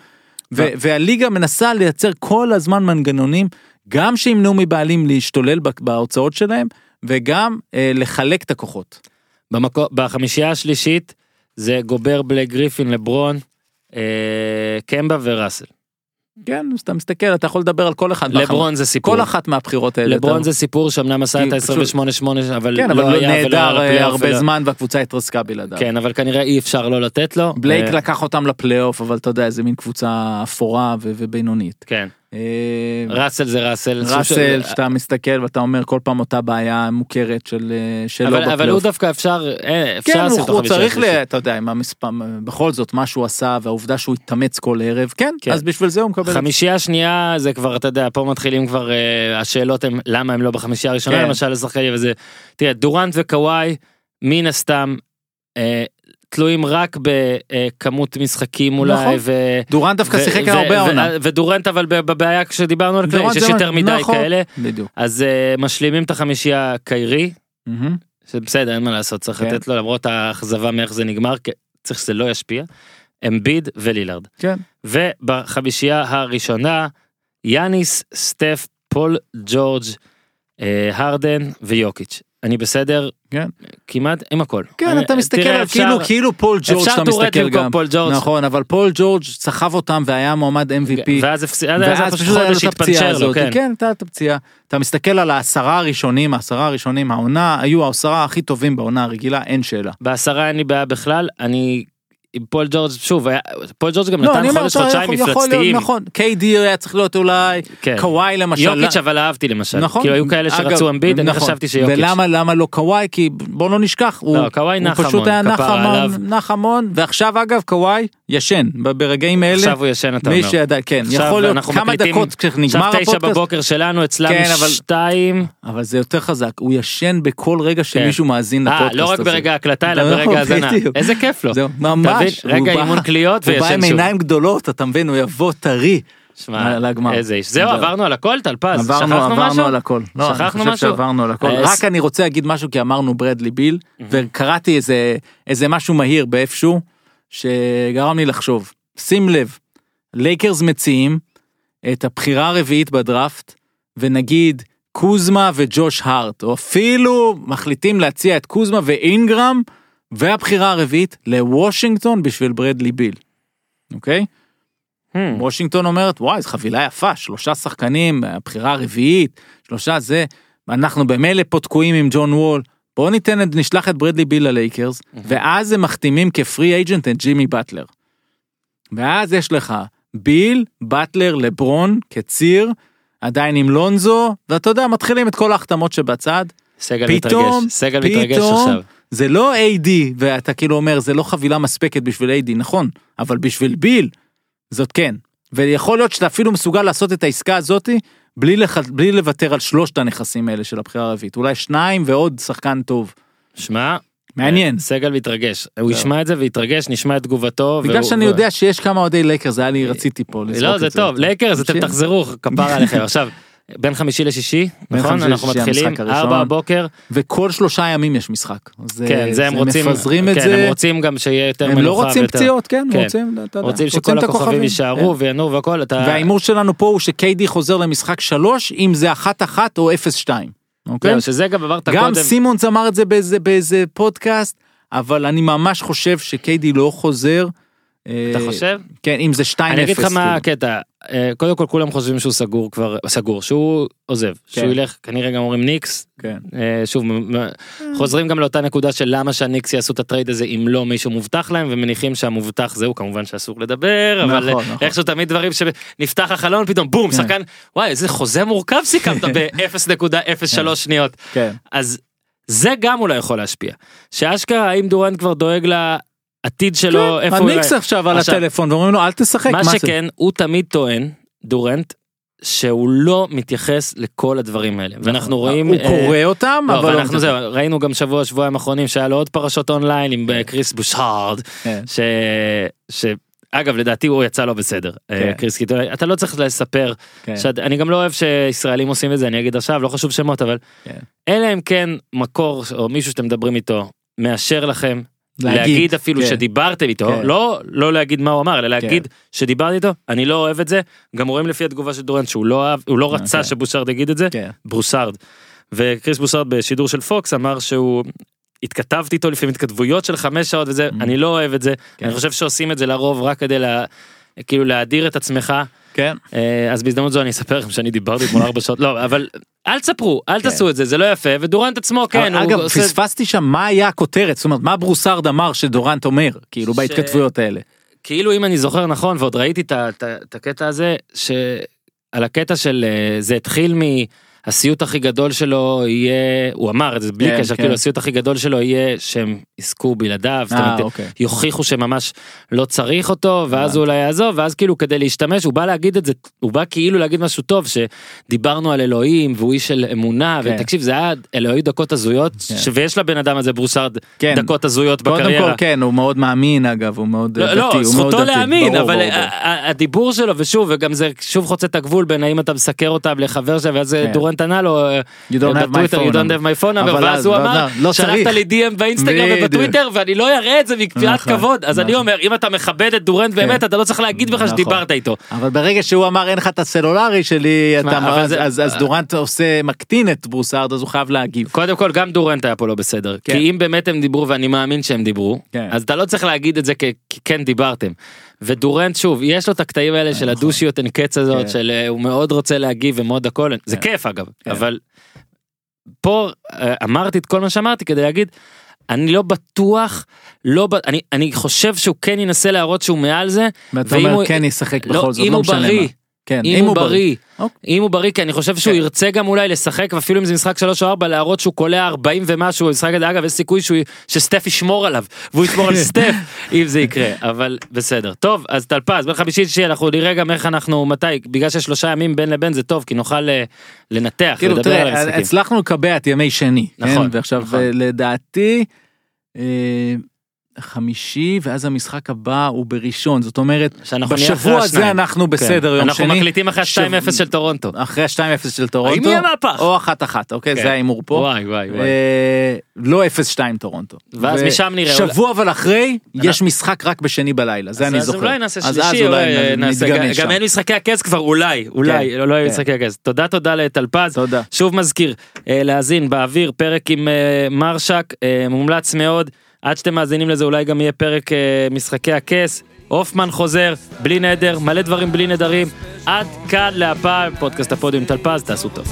ו- והליגה מנסה לייצר כל הזמן מנגנונים, גם שימנעו מבעלים להשתולל בהוצאות שלהם, וגם אה, לחלק את הכוחות. במקו, בחמישייה השלישית זה גובר בלייק גריפין לברון אה, קמבה וראסל. כן, אז אתה מסתכל, אתה יכול לדבר על כל אחד. לברון זה סיפור. כל אחת מהבחירות האלה. לברון זה סיפור שאמנם עשה את כי ה-28-8 אבל כן, לא אבל היה ולא נהדר היה אה, לפלייאוף הרבה ולא- זמן והקבוצה התרסקה בלעדיו. כן אבל כנראה אי אפשר לא לתת לו. בלייק אה, לקח אותם לפלייאוף, אבל אתה יודע, איזה מין קבוצה אפורה ובינונית. כן. אה, ראסל זה ראסל. ראסל, שאתה מסתכל ואתה אומר כל פעם אותה בעיה מוכרת של אה, שלו אבל, אבל הוא בפלייאוף. דווקא אפשר אה, אפשר כן, לשים הוא, אותו הוא חמישייה צריך, ל, שלישית. אתה יודע, עם המספר, בכל זאת, מה שהוא עשה והעובדה שהוא התאמץ כל ערב, כן, כן. אז בשביל זה הוא מקבל... חמישייה שנייה זה כבר אתה יודע פה מתחילים כבר אה, השאלות הם למה הם לא בחמישייה הראשונה כן. למשל לשחקנים וזה תראה דורנט וקוואי מן הסתם אה, תלויים רק בכמות משחקים אולי נכון. ו... דורנט דווקא ו- שיחק ו- הרבה ו- העונה. ודורנט אבל בבעיה כשדיברנו על דורנט שיש יותר מדי נכון. כאלה בדיוק. אז אה, משלימים את החמישייה קיירי מהמם. שבסדר אין מה לעשות צריך כן. לתת לו למרות האכזבה מאיך זה נגמר כי צריך שזה לא ישפיע. אמביד ולילארד. כן. ובחמישייה הראשונה יאניס סטף פול ג'ורג' אה, הרדן ויוקיץ' אני בסדר כן. כמעט עם הכל. כן, אני- אתה מסתכל תראה, על אפשר- כאילו, כאילו פול ג'ורג' אתה מסתכל גם. פול ג'ורג'. נכון, אבל פול ג'ורג' סחב אותם והיה מועמד MVP. ואז הפסיד, אז ואז פשוט היה לו את הפציעה הזאת, כן. כן, הייתה את הפציעה. אתה מסתכל על העשרה הראשונים, העשרה הראשונים, העונה היו העשרה הכי טובים בעונה הרגילה, אין שאלה. בעשרה אין לי בעיה בכלל, אני עם פול ג'ורג' שוב, היה- פול ג'ורג' גם לא, נתן אני חודש חודשיים מפלצתיים. נכון, KD היה צריך להיות אולי, כן. קוואי למשל. יוקיץ' אבל אהבתי למשל, נכון. כאילו היו כאלה שרצו אמביד, אני נכון. חשבתי שיוקיץ'. ולמה למה לא קוואי? כי בוא לא נשכח, הוא, לא, קוואי הוא נח פשוט המון, היה נח המון. נח המון, ועכשיו אגב קוואי ישן, ברגעים האלה, עכשיו הוא ישן אתה מי אומר. שידע, כן, יכול להיות כמה דקות כשנגמר עכשיו תשע הפודקאסט, בבוקר שלנו אצלם כן, שתיים. אבל זה יותר חזק, הוא ישן בכל רגע כן. שמישהו מאזין אה, לפודקאסט הזה. לא רק ברגע ההקלטה אלא לא, ברגע ההאזנה. איזה כיף לו. אתה ממש, מבין? רגע אימון קליעות הוא בא וישן עם שוב. עיניים גדולות, אתה מבין, הוא יבוא טרי. שמע, לגמר. איזה איש. זהו. עברנו על הכל טלפז. עברנו, שכחנו עברנו משהו? על הכל. לא, שכחנו אני חושב משהו? שעברנו על הכל. אה, רק אני רוצה להגיד משהו כי אמרנו ברדלי ביל, וקראתי איזה, איזה משהו מהיר באיפשהו, שגרם לי לחשוב. שים לב, לייקרס מציעים את הבחירה הרביעית בדראפט, ונגיד קוזמה וג'וש הארט, או אפילו מחליטים להציע את קוזמה ואינגרם, והבחירה הרביעית לוושינגטון בשביל ברדלי ביל. אוקיי? Hmm. וושינגטון אומרת וואי זו חבילה יפה שלושה שחקנים הבחירה הרביעית שלושה זה אנחנו במילא פה תקועים עם ג'ון וול בוא ניתן את נשלח את ברדלי ביל ללייקרס ואז הם מחתימים כפרי אייג'נט את ג'ימי באטלר. ואז יש לך ביל באטלר לברון כציר עדיין עם לונזו ואתה יודע מתחילים את כל ההחתמות שבצד סגל פתאום, מתרגש. סגל מתרגש פתאום, עכשיו. זה לא AD ואתה כאילו אומר זה לא חבילה מספקת בשביל AD נכון אבל בשביל ביל זאת כן ויכול להיות שאתה אפילו מסוגל לעשות את העסקה הזאתי בלי, לח... בלי לוותר על שלושת הנכסים האלה של הבחירה הרביעית אולי שניים ועוד שחקן טוב שמע, מעניין. סגל מתרגש. הוא ישמע את זה ויתרגש, נשמע את תגובתו. בגלל שאני יודע שיש כמה אוהדי לייקרס, היה לי, רציתי פה לזרוק לא, את זה טוב, לייקרס, אתם. תחזרו, כפרה עליכם. עכשיו, בין חמישי לשישי, נכון? אנחנו מתחילים. ארבע בבוקר. וכל שלושה ימים יש משחק. אז, כן, זה הם רוצים, מפזרים את כן, זה. הם רוצים גם שיהיה יותר הם מנוחה. לא רוצים ויותר- פציעות, כן, כן. רוצים, אתה יודע, רוצים שכל הכוכבים יישארו כן. וינועו והכל, אתה... וההימור שלנו פה הוא שקיידי חוזר למשחק שלוש, אם זה אחת אחת או אפס שתיים. אוקיי? זהו, שזה גם אמרת גם קודם. סימונס אמר את זה באיזה, באיזה פודקאסט, אבל אני ממש חושב שקיידי לא חוזר. אתה אה, חושב? כן, אם זה 2-0. אני אגיד לך מה כאילו. הקטע, אה, קודם כל כולם חושבים שהוא סגור כבר, סגור, שהוא עוזב, שהוא כן. ילך, כנראה גם אומרים ניקס, כן. אה, שוב, חוזרים גם לאותה נקודה של למה שהניקס יעשו את הטרייד הזה אם לא מישהו מובטח להם ומניחים שהמובטח זהו כמובן שאסור לדבר אבל נכון, אה, נכון. איכשהו תמיד דברים שנפתח החלון פתאום בום כן. שחקן וואי איזה חוזה מורכב סיכמת ב-0.03 שניות כן. אז זה גם אולי יכול להשפיע שאשכרה האם דורנט כבר דואג לעתיד שלו איפה הוא הניקס. עכשיו על עכשיו, הטלפון ואומרים לו אל תשחק. מה זה?" שכן הוא תמיד טוען דורנט שהוא לא מתייחס לכל הדברים האלה ואנחנו רואים נכון. הוא אה, קורא אותם, לא, אבל... ואנחנו זהו, ראינו גם שבוע שבועיים האחרונים שהיה לו עוד פרשות אונליין עם אה, קריס ברוסארד כן. ש... ש... אגב לדעתי הוא יצא לא בסדר אה, כן. קריס קיטו אתה לא צריך לספר כן. שאת- אני גם לא אוהב שישראלים עושים את זה אני אגיד עכשיו לא חשוב שמות אבל כן. אלא אם כן מקור או מישהו שאתם מדברים איתו מאשר לכם להגיד אפילו כן. שדיברתם איתו כן. לא לא להגיד מה הוא אמר אלא להגיד שדיברתי איתו אני לא אוהב את זה גם רואים לפי התגובה של דורנט שהוא לא אהב הוא לא רצה אוקיי. שבושארד יגיד את זה כן. ברוסארד. וקריס בוסארד בשידור של פוקס אמר שהוא התכתבתי איתו לפעמים התכתבויות של חמש שעות וזה Mm. אני לא אוהב את זה כן. אני חושב שעושים את זה לרוב רק כדי לה, כאילו להדיר את עצמך כן. אה, אז בהזדמנות זו אני אספר לכם שאני דיברתי אתמול ארבע שעות לא אבל אל תספרו אל כן. תעשו את זה זה לא יפה ודורנט עצמו כן אגב, עושה- פספסתי שם מה היה הכותרת, זאת אומרת, מה ברוסארד אמר שדורנט אומר, כאילו ש- בהתכתבויות האלה. כאילו אם אני זוכר נכון ועוד ראיתי את הקטע הזה שעל הקטע של אה, זה התחיל מהסיוט הכי גדול שלו יהיה הוא אמר את זה בלי כן, קשר כן. כאילו הסיוט הכי גדול שלו יהיה שהם יזכו בלעדיו. זאת אה, אומרת, אוקיי. יוכיחו שממש לא צריך אותו ואז הוא אולי יעזוב ואז כאילו כדי להשתמש הוא בא להגיד את זה הוא בא כאילו להגיד משהו טוב שדיברנו על אלוהים והוא איש של אמונה כן. ותקשיב זה היה אלוהי דקות הזויות כן. ויש לבן אדם הזה ברוסארד כן. דקות הזויות קודם בקריירה. כל, כן, הוא מאוד מאמין אגב, הוא מאוד לא, דתי. לא, הוא מאוד זכותו דתי. להאמין, אבל ברור, ברור. ה- ה- הדיבור שלו, ושוב, וגם זה שוב חוצה את הגבול בין האם אתה מסקר אותם לחבר שלו, ואז כן. דורנט ענה לו, אה, You don't have my phone you don't have my phone number, ואז אז- הוא אמר, לא שלחת. לי DM באינסטגרם. ובטוויטר, ואני לא אראה את זה מקביעת נכון, כבוד, אז אני נכון. אומר, אם אתה מכבד את דורנט באמת, אתה לא צריך להגיד בכלל נכון. שדיברת איתו. אבל ברגע שהוא אמר אין לך את הסלולרי שלי, אז- דורנט עושה, מקטין את ברוסארד, אז הוא חייב להגיב. קודם כל גם דורנט היה פה לא בסדר כן. כי אם באמת הם דיברו ואני מאמין שהם דיברו כן. אז אתה לא צריך להגיד את זה כ- כי כן דיברתם. ודורנט שוב יש לו את הקטעים האלה של הדושיות אין קץ הזאת נכון. כן. של אה, הוא מאוד רוצה להגיב ומאוד הכל זה כן. כיף אגב כן. אבל פה אה, אמרתי את כל מה שאמרתי כדי להגיד אני לא בטוח לא ב- אני אני חושב שהוא כן ינסה להראות שהוא מעל זה ואתה אומר הוא- כן ישחק לא, בכל זאת, אם לא משנה מה. בריא כן, אם הוא בריא, אוקיי. אם הוא בריא, כי אני חושב שהוא כן. ירצה גם אולי לשחק, ואפילו אם זה משחק 3 או 4, להראות שהוא קולע 40 ומשהו במשחק הזה, אגב, יש סיכוי שהוא- שסטף ישמור עליו, והוא ישמור על סטף, אם זה יקרה, אבל בסדר. טוב, אז טלפז, בין חמישי לשישי אנחנו נראה גם איך אנחנו, מתי, בגלל שיש שלושה ימים בין לבין זה טוב, כי נוכל אה, לנתח, כאילו לדבר על תראה, המשחקים. הצלחנו לקבע את ימי שני, כן? נכון, ועכשיו נכון. אה, לדעתי, אה, חמישי ואז המשחק הבא הוא בראשון, זאת אומרת, בשבוע הזה. אנחנו כן. בסדר, יום אנחנו שני. מקליטים אחרי שב- ה-2-0 של טורונטו. אחרי ה-2-0 של טורונטו, האם יהיה מהפך? או 1-1, אוקיי, כן. זה ההימור פה. וואי וואי וואי. אה, לא 0-2 טורונטו. ואז משם נראה. שבוע אבל אחרי, יש משחק רק בשני בלילה, זה אני אז זוכר. אולי נעשה אז שלישי, אולי נעשה, נתגמש גם- אין משחקי הכס כבר, אולי, אולי, לא יהיו כן. משחקי הכס. תודה תודה לטלפז. תודה. שוב מזכיר, אה, להאזין באוויר, פרק עם אה, מרשק, מומלץ מאוד. עד שאתם מאזינים לזה אולי גם יהיה פרק אה, משחקי הכס. הופמן חוזר, בלי נדר, מלא דברים בלי נדרים. עד כאן להפעם, פודקאסט הפודיום טלפז, תעשו טוב.